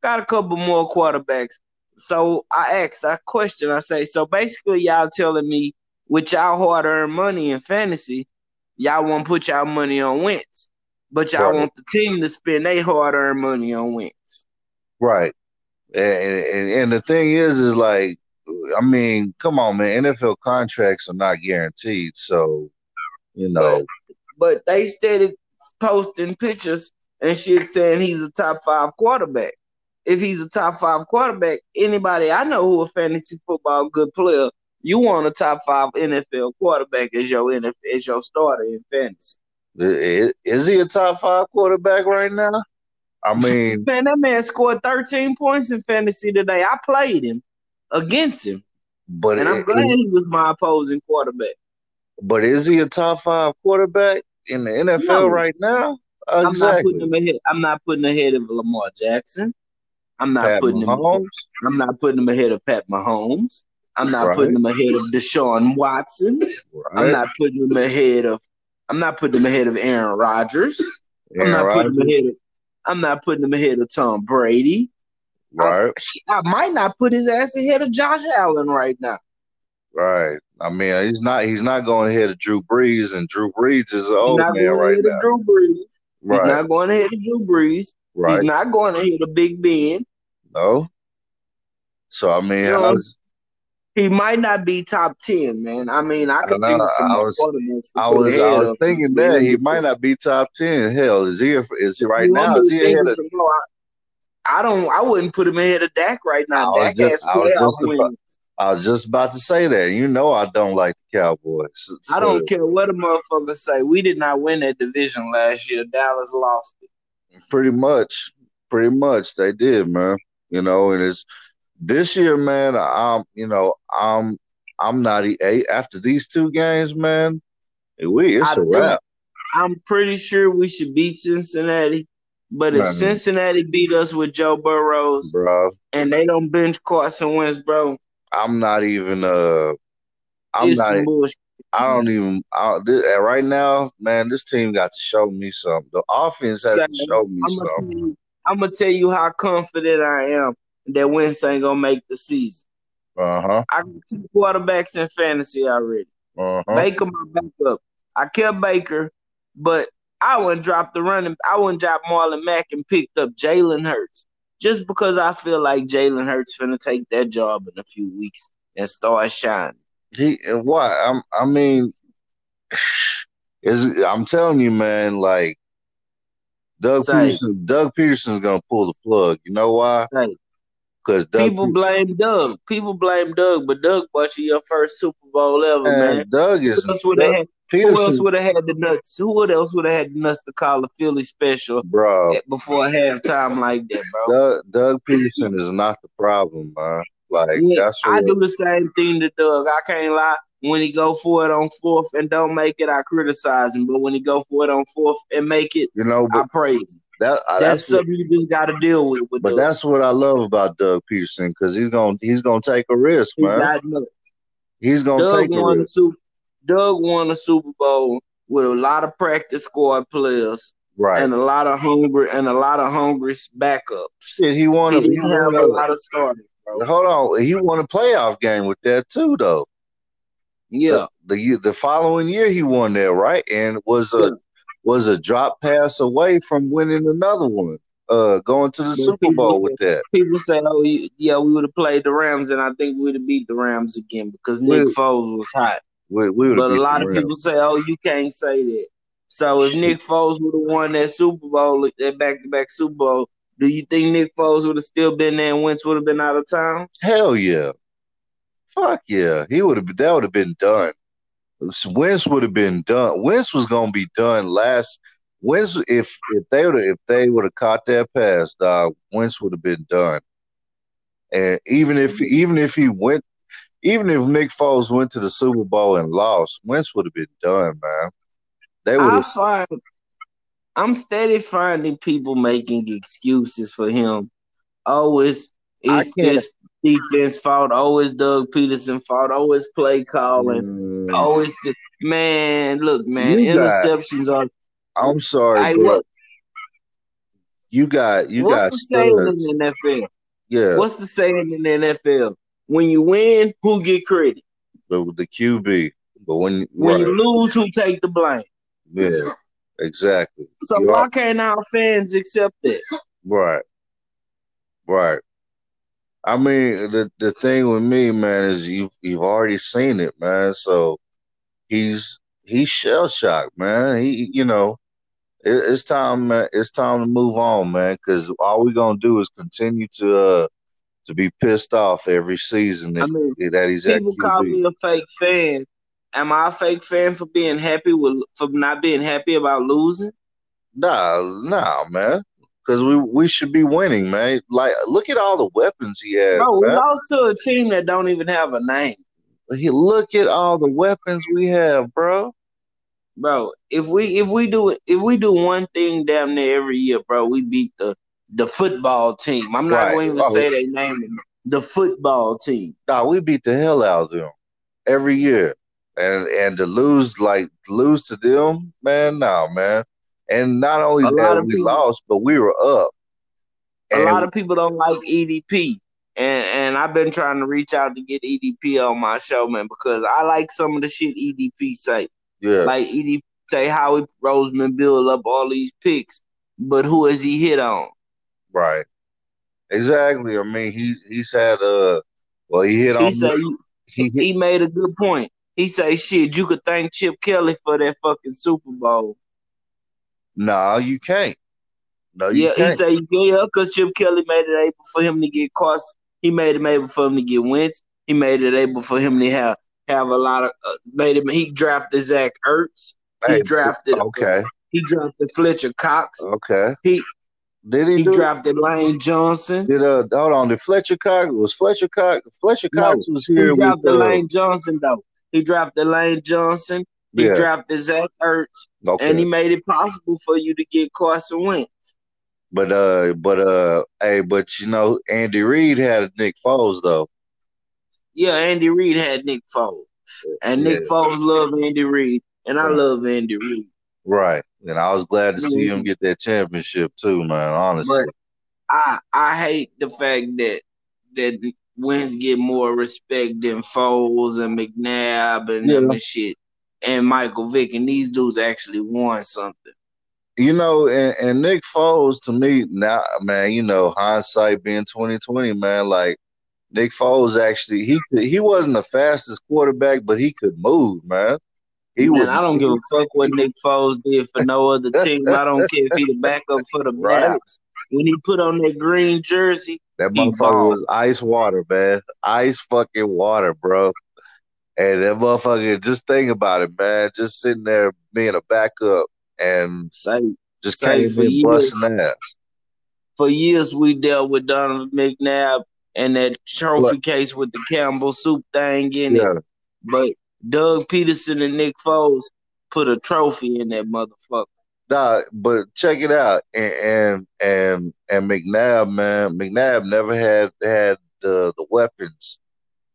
Got a couple more quarterbacks. So I asked that question. I say, so basically, y'all telling me with y'all hard earned money in fantasy, y'all want to put y'all money on Wentz, but y'all right. want the team to spend their hard earned money on Wentz. Right. And, and, and the thing is, is like, I mean, come on, man. NFL contracts are not guaranteed, so you know. But, but they started posting pictures and shit saying he's a top five quarterback. If he's a top five quarterback, anybody I know who a fantasy football good player, you want a top five NFL quarterback as your NFL as your starter in fantasy. Is he a top five quarterback right now? I mean, man, that man scored 13 points in fantasy today. I played him against him, but and I'm glad he was my opposing quarterback. But is he a top five quarterback in the NFL no. right now? I'm not putting him ahead. I'm not putting ahead of Lamar Jackson. I'm not Pat putting Mahomes. him. I'm not putting him ahead of Pat Mahomes. I'm not right. putting him ahead of Deshaun Watson. Right. I'm not putting him ahead of. I'm not putting him ahead of Aaron Rodgers. Aaron I'm not Rodgers. putting him ahead of. I'm not putting him ahead of Tom Brady. Right. I, I might not put his ass ahead of Josh Allen right now. Right. I mean, he's not. He's not going ahead of Drew Brees, and Drew Brees is an old man right now. Drew Brees. Right. He's not going ahead of Drew Brees. Right. He's not going ahead of Big Ben. No. So I mean, you know, he might not be top ten, man. I mean, I could I think of some I was, I was, I was thinking that he might not be top ten. Hell, is he? Is he right now? Is he ahead of? I don't. I wouldn't put him ahead of Dak right now. Dak just, has playoff about, I was just about to say that. You know, I don't like the Cowboys. So. I don't care what a motherfucker say. We did not win that division last year. Dallas lost it. Pretty much, pretty much they did, man. You know, and it's this year, man. I'm, you know, I'm, I'm not a after these two games, man. We it's I a wrap. I'm pretty sure we should beat Cincinnati. But if Cincinnati beat us with Joe Burrows, bro, and they don't bench Carson Wentz, bro, I'm not even uh, I'm it's not. Bullshit. I don't even. I, this, right now, man, this team got to show me something. The offense has to show me I'm something. You, I'm gonna tell you how confident I am that Wentz ain't gonna make the season. Uh huh. I got two quarterbacks in fantasy already. Uh huh. Baker my backup. I kept Baker, but I wouldn't drop the running. I wouldn't drop Marlon Mack and picked up Jalen Hurts just because I feel like Jalen Hurts gonna take that job in a few weeks and start shining. He what? I'm, I mean, is I'm telling you, man. Like Doug Say, Pederson, Doug Pederson's gonna pull the plug. You know why? Because people blame Doug. People blame Doug, but Doug you your first Super Bowl ever, man. Doug is. Who else, had, who else would have had the nuts? Who else would have had the nuts to call a Philly special, bro, before halftime like that, bro? Doug, Doug Pederson is not the problem, man. Like yeah, I do the same thing to Doug. I can't lie. When he go for it on fourth and don't make it, I criticize him. But when he go for it on fourth and make it, you know, I praise him. That, uh, that's, that's something what, you just got to deal with. with but Doug. that's what I love about Doug Pederson because he's gonna he's gonna take a risk, he's man. He's gonna Doug take a risk. Super, Doug won a Super Bowl with a lot of practice squad players, right, and a lot of hungry and a lot of hungry backups. Shit, he won. He, a, he won a, a lot of starters. Hold on, he won a playoff game with that too, though. Yeah, the the, the following year he won there, right, and was a yeah. Was a drop pass away from winning another one. Uh, going to the Super Bowl say, with that. People say, "Oh, yeah, we would have played the Rams, and I think we would have beat the Rams again because Nick we, Foles was hot." We, we but a lot of people say, "Oh, you can't say that." So if Nick Foles would have won that Super Bowl, that back-to-back Super Bowl, do you think Nick Foles would have still been there and Wentz would have been out of town? Hell yeah. Fuck yeah. He would have that would have been done. Wentz would have been done. Wentz was gonna be done last Wentz if if they would if they would have caught that pass, dog, Wentz would have been done. And even if even if he went even if Nick Foles went to the Super Bowl and lost, Wentz would have been done, man. They would have I'm steady finding people making excuses for him. Always it's this defense fault, always Doug Pederson fault, always play calling, mm. always the, man, look, man, you interceptions got, are I'm sorry, I, you got you what's got the saying in the NFL? Yeah. What's the saying in the NFL? When you win, who get credit? The, the QB. But when when right. you lose, who take the blame? Yeah, exactly. So you why are, can't our fans accept that? Right. Right. I mean, the the thing with me, man, is you've you've already seen it, man. So he's he's shell shocked, man. He, you know, it, it's time, man. It's time to move on, man. Because all we're gonna do is continue to uh to be pissed off every season. If, I mean, that he's people call me a fake fan. Am I a fake fan for being happy with for not being happy about losing? Nah, nah, man because we we should be winning, man. Like, look at all the weapons he has. Bro, we lost to a team that don't even have a name. He Look at all the weapons we have, bro. Bro, if we if we do if we do one thing damn near every year, bro, we beat the the football team. I'm not right. going to even oh, say their name. The football team. Nah, we beat the hell out of them every year, and and to lose like lose to them, man. Nah, man. And not only that we people, lost, but we were up. And a lot of people don't like EDP. And and I've been trying to reach out to get EDP on my show, man, because I like some of the shit EDP say. Yeah. Like EDP say Howie Roseman build up all these picks, but who has he hit on? Right. Exactly. I mean, he he's had uh well he hit he on say he, he made a good point. He say shit, you could thank Chip Kelly for that fucking Super Bowl. No, you can't. No, you yeah, can't. Yeah, he said yeah, because Chip Kelly made it able for him to get costs. He made it able for him to get wins. He made it able for him to have have a lot of uh, made him. He drafted Zach Ertz. He hey, drafted okay. He drafted Fletcher Cox. Okay. He did he, he drafted Lane Johnson. Did uh hold on? Did Fletcher Cox was Fletcher Cox? Fletcher Cox no, was here. He drafted with, uh, Lane Johnson though. He drafted Lane Johnson. He yeah. drafted Zach Ertz, okay. and he made it possible for you to get Carson Wentz. But uh, but uh, hey, but you know, Andy Reid had Nick Foles though. Yeah, Andy Reid had Nick Foles, and Nick yeah. Foles loved Andy Reid, and I love Andy Reid. Right, and I was glad to see him get that championship too, man. Honestly, but I I hate the fact that that Wentz get more respect than Foles and McNabb and yeah. them and shit and Michael Vick, and these dudes actually won something. You know, and, and Nick Foles to me now, man. You know, hindsight being twenty twenty, man. Like Nick Foles actually, he could, he wasn't the fastest quarterback, but he could move, man. He man, would, I don't give a fuck what Nick Foles did for no other team. I don't care if he the backup for the right. When he put on that green jersey, that motherfucker was ice water, man. Ice fucking water, bro. And that motherfucker, just think about it, man. Just sitting there being a backup and say, just say came in busting ass. For years, we dealt with Donovan McNabb and that trophy what? case with the Campbell soup thing in yeah. it. But Doug Pederson and Nick Foles put a trophy in that motherfucker. Nah, but check it out, and and and, and McNabb, man, McNabb never had had the the weapons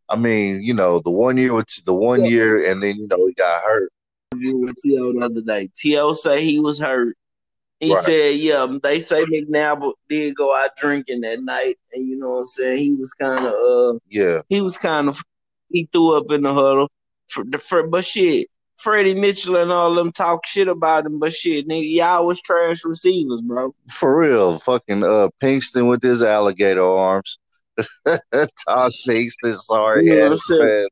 I mean, you know, the one year with the one yeah. year, and then you know he got hurt. You With T.O. the other day, T.O. say he was hurt. He right. said, "Yeah, they say McNabb did go out drinking that night, and you know what I'm saying. He was kind of, uh, yeah, he was kind of, he threw up in the huddle for the for, but shit." Freddie Mitchell and all them talk shit about him, but shit, nigga, y'all was trash receivers, bro. For real, fucking uh, Pinkston with his alligator arms. Todd Pinkston, sorry you ass man.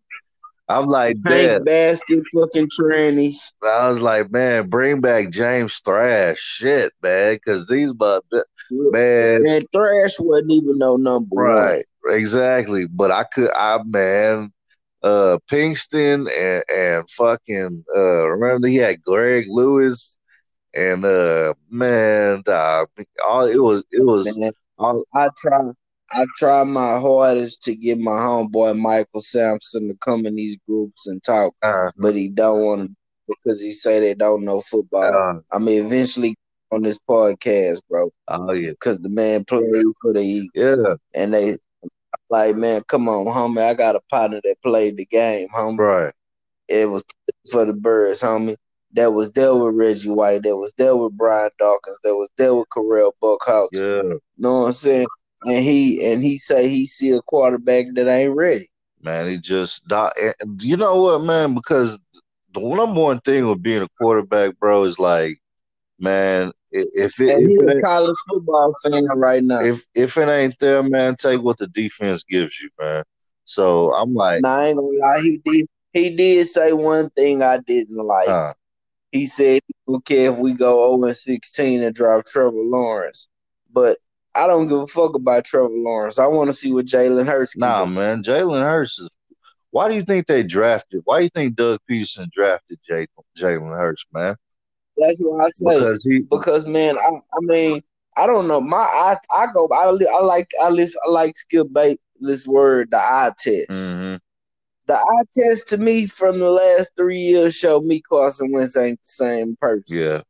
I'm like, damn. basket fucking trannies. I was like, man, bring back James Thrash, shit, man, because these but man, man, Thrash wasn't even no number right, one. exactly. But I could, I man, uh, Pinkston and and fucking uh, remember he had Greg Lewis and uh, man, uh, all it was, it was. Man, all, I try. I try my hardest to get my homeboy Michael Sampson to come in these groups and talk, uh, but he don't want to because he say they don't know football. Uh, I mean, eventually, on this podcast, bro. Oh yeah, because the man played for the Eagles. Yeah, and they like, man, come on, homie. I got a partner that played the game, homie. right. It was for the birds, homie. That was there with Reggie White. That was there with Brian Dawkins. That was there with Correll Buckhalter. Yeah, Know what I'm saying? And he and he say he see a quarterback that ain't ready. man, he just not. You know what, man? Because the number one thing with being a quarterback, bro, is like, man, if it And if he it a college football fan right now. if if it ain't there, man, take what the defense gives you, man. So I'm like, now, I ain't gonna lie, he did he did say one thing I didn't like. huh, He said he don't care if we go 0 and 16 and drop Trevor Lawrence. But I don't give a fuck about Trevor Lawrence. I want to see what Jalen Hurts nah, do. man, Jalen Hurts is. Why do you think they drafted? Why do you think Doug Pederson drafted Jalen Hurts, man? That's what I say. Because he, Because man, I, I mean, I don't know. My I I go I, I like I listen I like Skip Bayless word the eye test. Mhm. The eye test to me from the last three years show me Carson Wentz ain't the same person. yeah,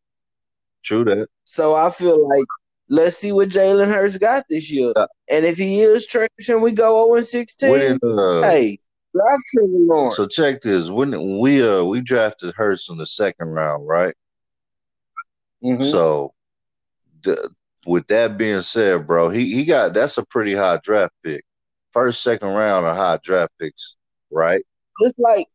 true that. So I feel like let's see what Jalen Hurts got this year. Uh, And if he is trash and we go 0 and 16, When, uh, hey, draft Trevor Lawrence. So check this. When we uh we drafted Hurts in the second round, right? Mhm. So th- with that being said, bro, he he got that's a pretty high draft pick. First, second round are high draft picks, right? Just like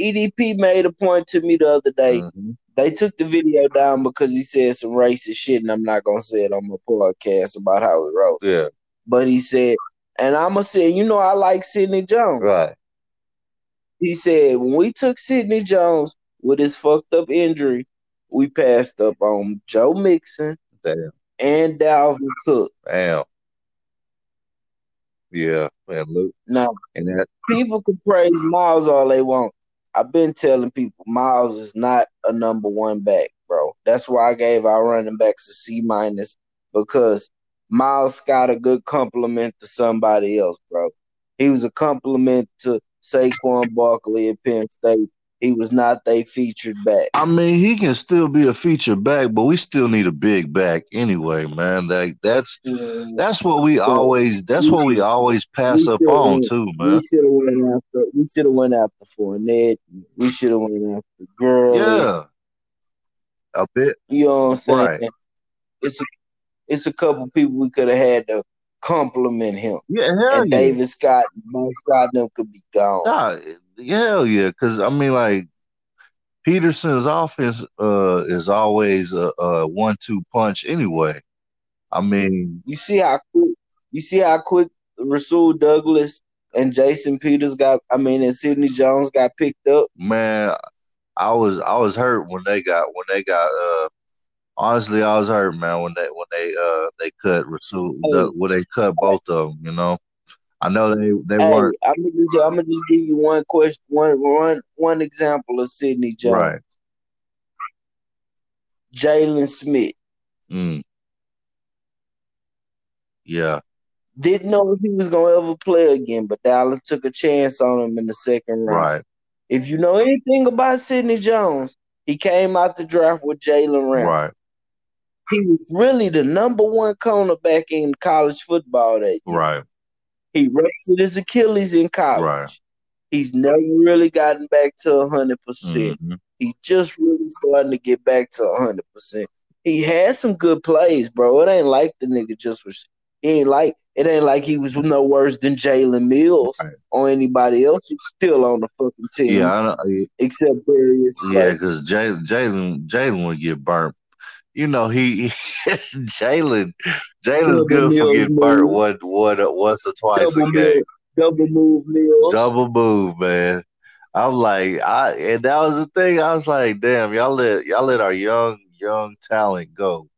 EDP made a point to me the other day. Mhm. They took the video down because he said some racist shit, and I'm not gonna say it on my podcast about how he wrote. Yeah, But he said, and I'ma say, you know, I like Sidney Jones. right. He said when we took Sidney Jones with his fucked up injury, we passed up on Joe Mixon Damn, and Dalvin Cook. damn. Yeah, man. Look, Now and that people can praise Miles all they want. I've been telling people Miles is not a number one back, bro. That's why I gave our running backs a C minus because Miles got a good compliment to somebody else, bro. He was a compliment to Saquon Barkley at Penn State. He was not they featured back. I mean, he can still be a featured back, but we still need a big back anyway, man. Like that's mm. that's what we always that's what we always pass we up on win. too, We man. should have went after. We should have went after Fournette. We should have went after Gurley. Yeah, a bit You know what I'm saying? Right. It's a, it's a couple people we could have had to compliment him. Yeah, hell and yeah. David Scott, Mike Scott, them could be gone. Nah, hell yeah. Because I mean, like Pederson's offense uh, is always a, a one-two punch anyway. I mean, You see how quick you see how quick Rasul Douglas and Jason Peters got I mean and Sidney Jones got picked up. man, I was I was hurt when they got when they got. uh Honestly, I was hurt, man, when they when they uh they cut Rasul Hey. when they cut both of them. You know, I know they they Hey, weren't I'm gonna just I'm gonna just give you one question one one one example of Sidney Jones. right. Jaylon Smith. Mm. Yeah, Didn't know if he was gonna ever play again, but Dallas took a chance on him in the second round. right, If you know anything about Sidney Jones, he came out the draft with Jalen Ramsey. right, He was really the number one cornerback in college football that year. right, He ruptured his Achilles in college. Right. He's never really gotten back to hundred percent. Mhm. He just really starting to get back to hundred percent. He had some good plays, bro. It ain't like the nigga just was. He ain't like it. Ain't like he was no worse than Jalen Mills Right. or anybody else who's still on the fucking team, Yeah, I know, except Darius. yeah, because Jalen Jalen would get burnt. You know, he Jalen Jalen's good for getting burnt one, one, once or twice double a game. move, double move Mills. Double move, man. I'm like, I and that was the thing. I was like, damn, y'all let y'all let our young young talent go.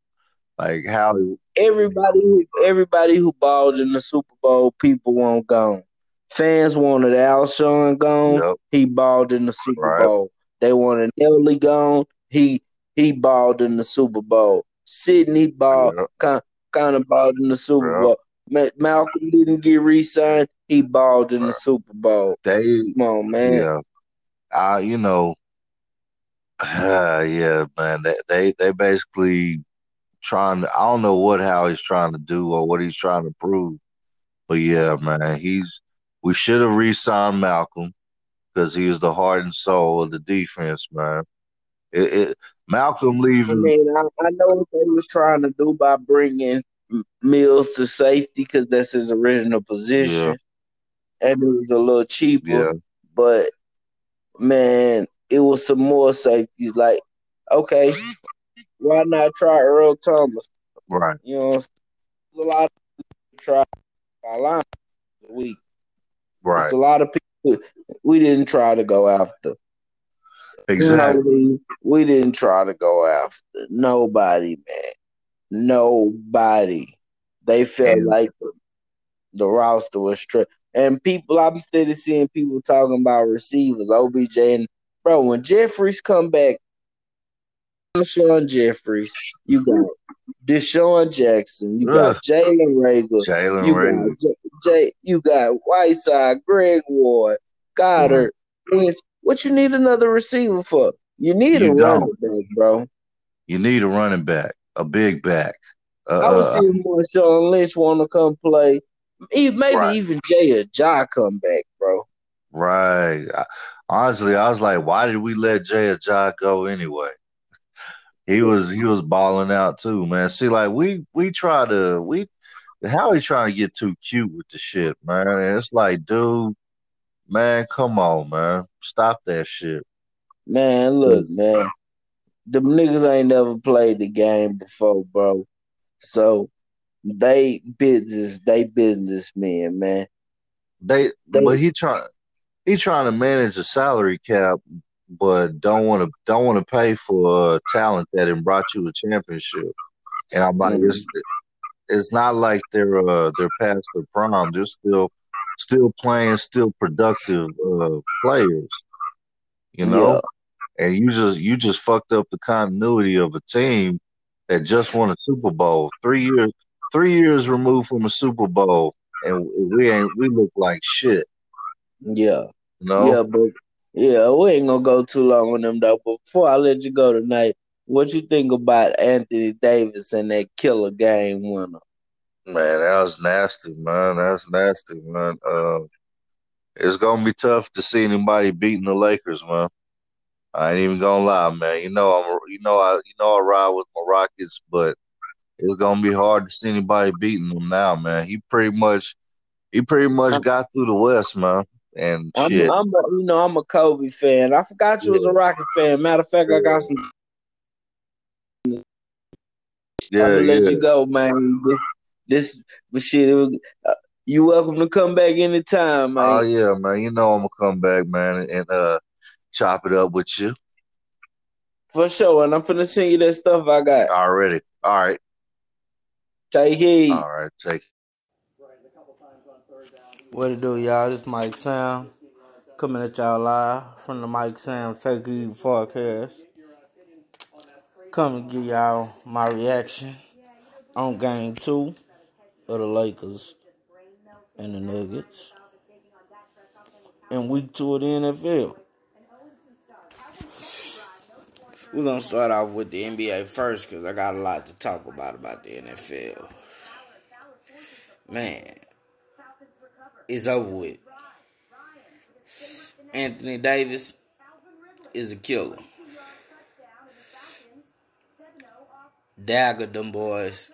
Like how everybody everybody who balled in the Super Bowl, people want gone. Fans wanted Alshon gone. Yep. He balled in the Super Right. Bowl. They wanted Nelly gone. He he balled in the Super Bowl. Sidney balled Yep. kind, kind of balled in the Super Yep. Bowl. Ma- Malcolm didn't get re-signed. He balled in the Super Bowl. they Come on, man. yeah. I you know yeah, man. They they they basically trying to. I don't know what how he's trying to do or what he's trying to prove. But yeah, man, he's. We should have re-signed Malcolm because he is the heart and soul of the defense, man. It, it Malcolm leaving. I mean, I, I, know what they was trying to do by bringing Mills to safety because that's his original position, yeah. and it was a little cheaper. Yeah. But man, it was some more safeties. Like, okay, why not try Earl Thomas? Right. You know, there's a lot of try line week. Right. There's a lot of people we didn't try to go after. Exactly. we didn't try to go after nobody, man. Nobody. They felt and, like the, the roster was straight. And people, I'm steady seeing people talking about receivers, OBJ, and bro. When Jeffries come back, Sean Jeffries, you got DeSean Jackson, you got Jalen Reagor, Jalen Reagor, J- J- you got Whiteside, Greg Ward, Goedert. Mm-hmm. What you need another receiver for? You need you a don't. running back, bro. You need a running back, a big back. Uh, I would uh, see Marshawn Lynch want to come play. Maybe right. even Jay or Ja come back, bro. Right. I, honestly, I was like, why did we let Jay Ajayi go anyway? He was he was balling out too, man. See, like we we try to we how he trying to get too cute with the shit, man. It's like, dude, man, come on, man, stop that shit. Man, look, man, the niggas ain't never played the game before, bro. So they business, they businessmen, man. They, they but he trying he trying to manage a salary cap, but don't want to don't want to pay for uh, talent that and brought you a championship. And I'm like, mm-hmm. it's it's not like they're uh, they're past their prime. They're still still playing, still productive uh, players. You know, yeah. and you just you just fucked up the continuity of a team that just won a Super Bowl three years three years removed from a Super Bowl, and we ain't we look like shit. Yeah, no, yeah, but yeah, we ain't gonna go too long on them though. Before I let you go tonight, what you think about Anthony Davis and that killer game winner? Man, that was nasty, man. That's nasty, man. Uh, it's gonna be tough to see anybody beating the Lakers, man. I ain't even gonna lie, man. You know I'm, you know I, you know I ride with my Rockets, but it's gonna be hard to see anybody beating them now, man. He pretty much, he pretty much got through the West, man. And I'm, shit. I'm a, you know, I'm a Kobe fan. I forgot you yeah. was a Rocket fan. Matter of fact, I got some. Yeah, I'm gonna yeah. let you go, man. This, this shit. Was, uh, you welcome to come back anytime, man. Oh yeah, man. You know I'm gonna come back, man, and uh, chop it up with you. For sure, and I'm finna send you that stuff I got. Already. All right. Take heed. All right, take. It. What it do, y'all? This Mike Sam coming at y'all live from the Mike Sam Take Heed podcast. Come and give y'all my reaction on game two of the Lakers and the Nuggets in week two of the NFL. We're gonna start off with the NBA first because I got a lot to talk about about the NFL. Man, it's over with. Anthony Davis is a killer. Dagger them boys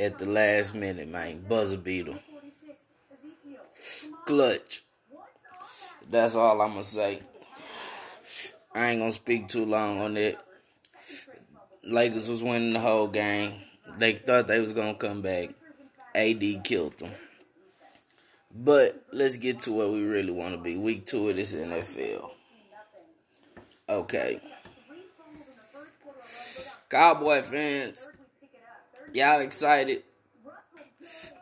at the last minute, man. Buzzer beater. Clutch. That's all I'm gonna say. I ain't gonna speak too long on it. Lakers was winning the whole game. They thought they was gonna come back. AD killed them. But let's get to where we really want to be. Week two of this NFL. Okay. Cowboy fans, y'all excited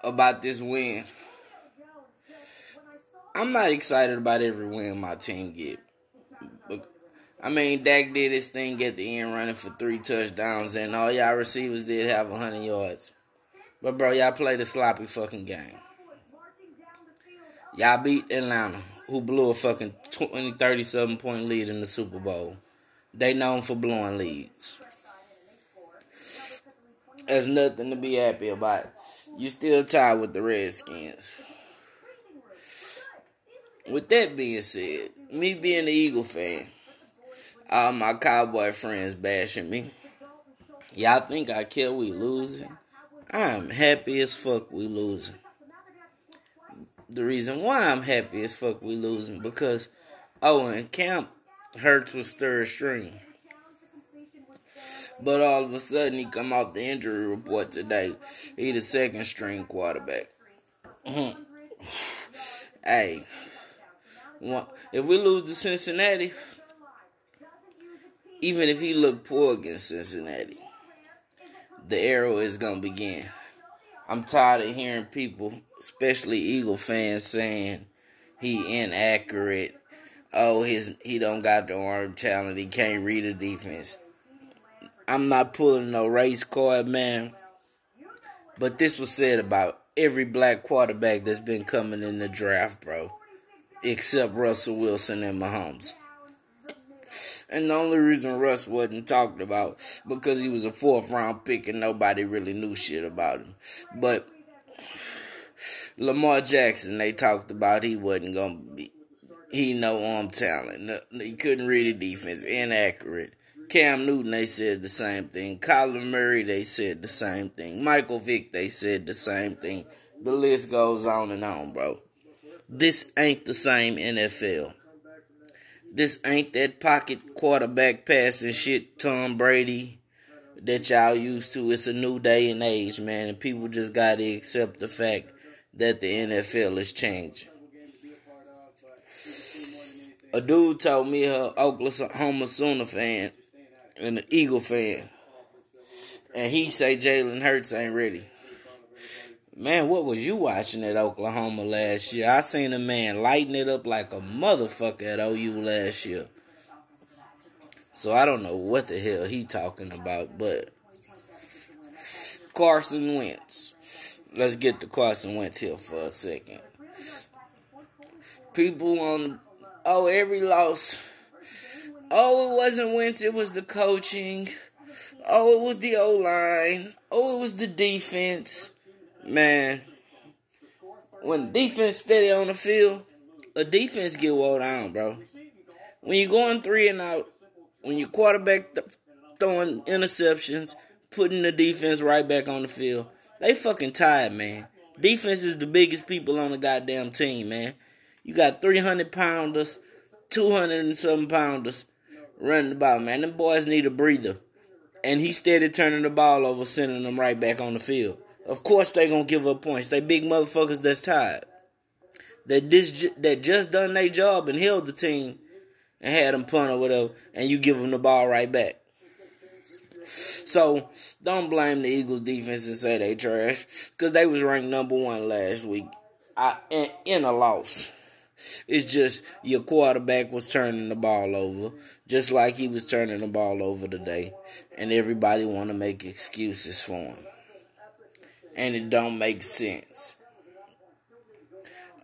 about this win? I'm not excited about every win my team get. I mean, Dak did his thing at the end, running for three touchdowns, and all y'all receivers did have 100 yards. But, bro, y'all played a sloppy fucking game. Y'all beat Atlanta, who blew a fucking 20, 37 point lead in the Super Bowl. They known for blowing leads. There's nothing to be happy about. You still tied with the Redskins. With that being said, me being an Eagle fan, all my cowboy friends bashing me. Y'all think I care we losing? I'm happy as fuck we losing. The reason why I'm happy as fuck we losing because Owen Camp Hurts was third string. But all of a sudden he come off the injury report today. He the second string quarterback. Mm-hmm. hey, if we lose to Cincinnati, even if he look poor against Cincinnati, the arrow is gonna begin. I'm tired of hearing people, especially Eagle fans, saying he inaccurate. Oh, his he don't got the arm talent. He can't read a defense. I'm not pulling no race card, man. But this was said about every black quarterback that's been coming in the draft, bro. Except Russell Wilson and Mahomes. And the only reason Russ wasn't talked about because he was a fourth round pick and nobody really knew shit about him. But Lamar Jackson, they talked about he wasn't gonna be. He no arm talent. He couldn't read the defense. Inaccurate. Cam Newton, they said the same thing. Kyler Murray, they said the same thing. Michael Vick, they said the same thing. The list goes on and on, bro. This ain't the same NFL. This ain't that pocket quarterback passing shit, Tom Brady, that y'all used to. It's a new day and age, man, and people just gotta accept the fact that the NFL is changing. A dude told me a Oklahoma Sooner fan and an Eagle fan. And he say Jalen Hurts ain't ready. Man, what was you watching at Oklahoma last year? I seen a man lighting it up like a motherfucker at OU last year. So I don't know what the hell he talking about, but Carson Wentz. Let's get to Carson Wentz here for a second. People on oh every loss Oh, it wasn't Wentz, it was the coaching. Oh, it was the O line. Oh, it was the defense. Man, when defense steady on the field, a defense get wore down, bro. When you're going three and out, when your quarterback th- throwing interceptions, putting the defense right back on the field, they fucking tired, man. Defense is the biggest people on the goddamn team, man. You got 300 pounders, 200 and something pounders running the ball, man. Them boys need a breather. And he steady turning the ball over, sending them right back on the field. Of course they gonna give up points. They big motherfuckers that's tired. That this that just done their job and held the team and had them punt or whatever, and you give them the ball right back. So don't blame the Eagles defense and say they trash, cause they was ranked number one last week, I, in, in a loss. It's just your quarterback was turning the ball over, just like he was turning the ball over today, and everybody want to make excuses for him, and it don't make sense.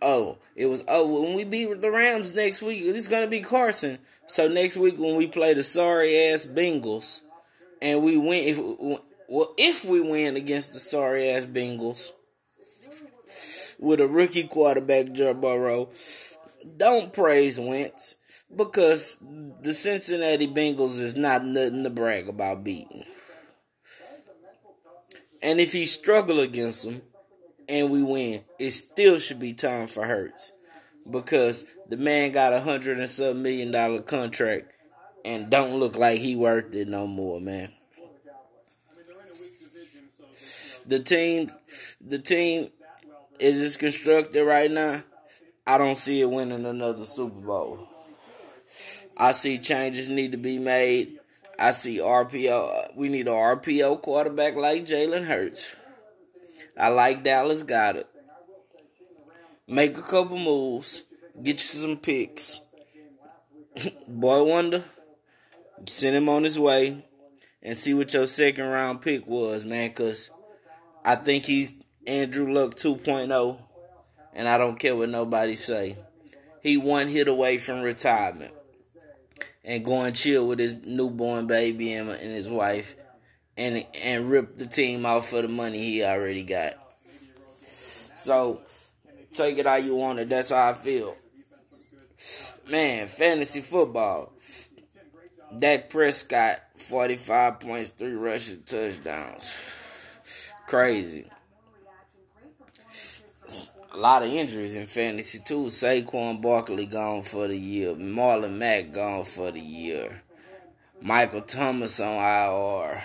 Oh, it was oh when we beat the Rams next week, it's gonna be Carson. So next week when we play the sorry ass Bengals, and we win, if well if we win against the sorry ass Bengals with a rookie quarterback, Joe Burrow, don't praise Wentz because the Cincinnati Bengals is not nothing to brag about beating. And if he struggle against them and we win, it still should be time for Hurts because the man got a hundred and some million dollar contract and don't look like he worth it no more, man. The team, the team is as constructed right now. I don't see it winning another Super Bowl. I see changes need to be made. I see RPO. We need a RPO quarterback like Jalen Hurts. I like Dallas Goedert. Make a couple moves. Get you some picks. Boy Wonder, send him on his way and see what your second round pick was, man. Because I think he's Andrew Luck 2.0 and I don't care what nobody say. He one hit away from retirement and going chill with his newborn baby and, and his wife and and rip the team out for the money he already got. So take it how you want it. That's how I feel. Man, fantasy football. Dak Prescott, 45 points, three rushing touchdowns. Crazy. A lot of injuries in fantasy too. Saquon Barkley gone for the year. Marlon Mack gone for the year. Michael Thomas on IR.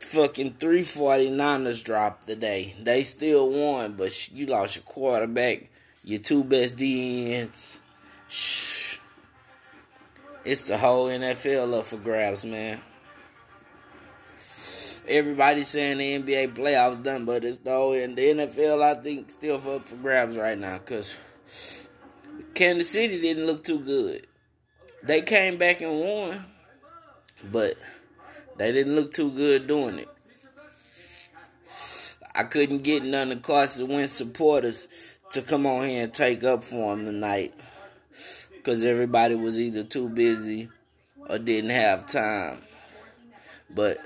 Fucking 349ers dropped today. They still won, but you lost your quarterback, your two best DNs. It's the whole NFL up for grabs, man. Everybody's saying the NBA playoffs done, but it's though in the NFL, I think still up for grabs right now because Kansas City didn't look too good. They came back and won, but they didn't look too good doing it. I couldn't get none of Carson Wentz supporters to come on here and take up for him tonight because everybody was either too busy or didn't have time. But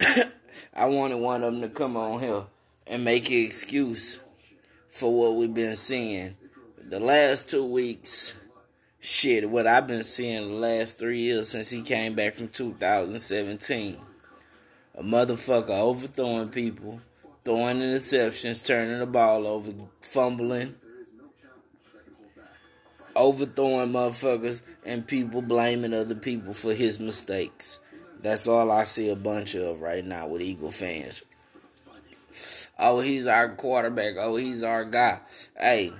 I wanted one of them to come on here and make an excuse for what we've been seeing. The last two weeks, shit, what I've been seeing the last three years since he came back from 2017. A motherfucker overthrowing people, throwing interceptions, turning the ball over, fumbling, overthrowing motherfuckers and people blaming other people for his mistakes. That's all I see a bunch of right now with Eagle fans. Oh, he's our quarterback. Oh, he's our guy. Hey,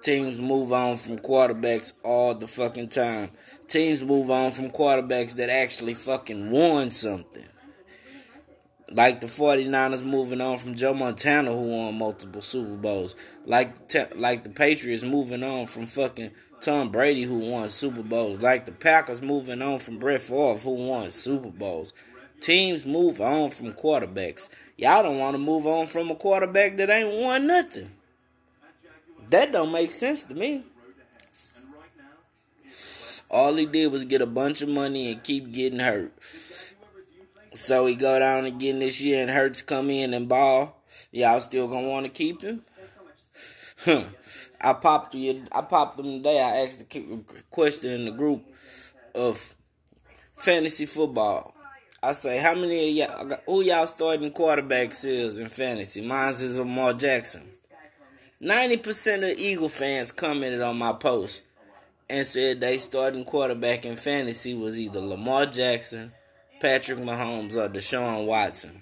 teams move on from quarterbacks all the fucking time. Teams move on from quarterbacks that actually fucking won something. Like the 49ers moving on from Joe Montana, who won multiple Super Bowls. Like, like the Patriots moving on from fucking Tom Brady, who won Super Bowls. Like the Packers moving on from Brett Favre, who won Super Bowls. Teams move on from quarterbacks. Y'all don't want to move on from a quarterback that ain't won nothing. That don't make sense to me. All he did was get a bunch of money and keep getting hurt. So he go down again this year and Hurts come in and ball. Y'all still gonna want to keep him? Huh. I popped you. I popped them today. I asked the question in the group of fantasy football. I say, how many of y'all, who y'all starting quarterbacks is in fantasy? Mine's is Lamar Jackson. 90% of Eagle fans commented on my post and said they starting quarterback in fantasy was either Lamar Jackson, Patrick Mahomes or Deshaun Watson.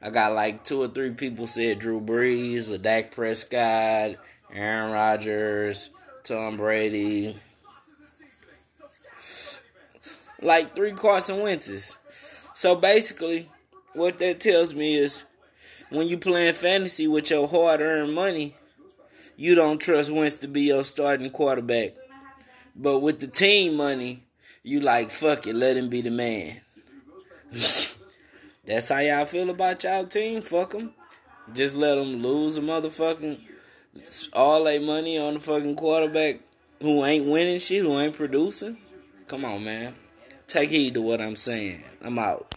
I got like two or three people said Drew Brees or Dak Prescott, Aaron Rodgers, Tom Brady. Like three Carson Wentz's. So basically, what that tells me is when you playing fantasy with your hard earned money, you don't trust Wentz to be your starting quarterback. But with the team money, you like fuck it, let him be the man. That's how y'all feel about y'all team. Fuck them. Just let them lose a motherfucking all their money on the fucking quarterback who ain't winning shit, who ain't producing. Come on, man. Take heed to what I'm saying. I'm out.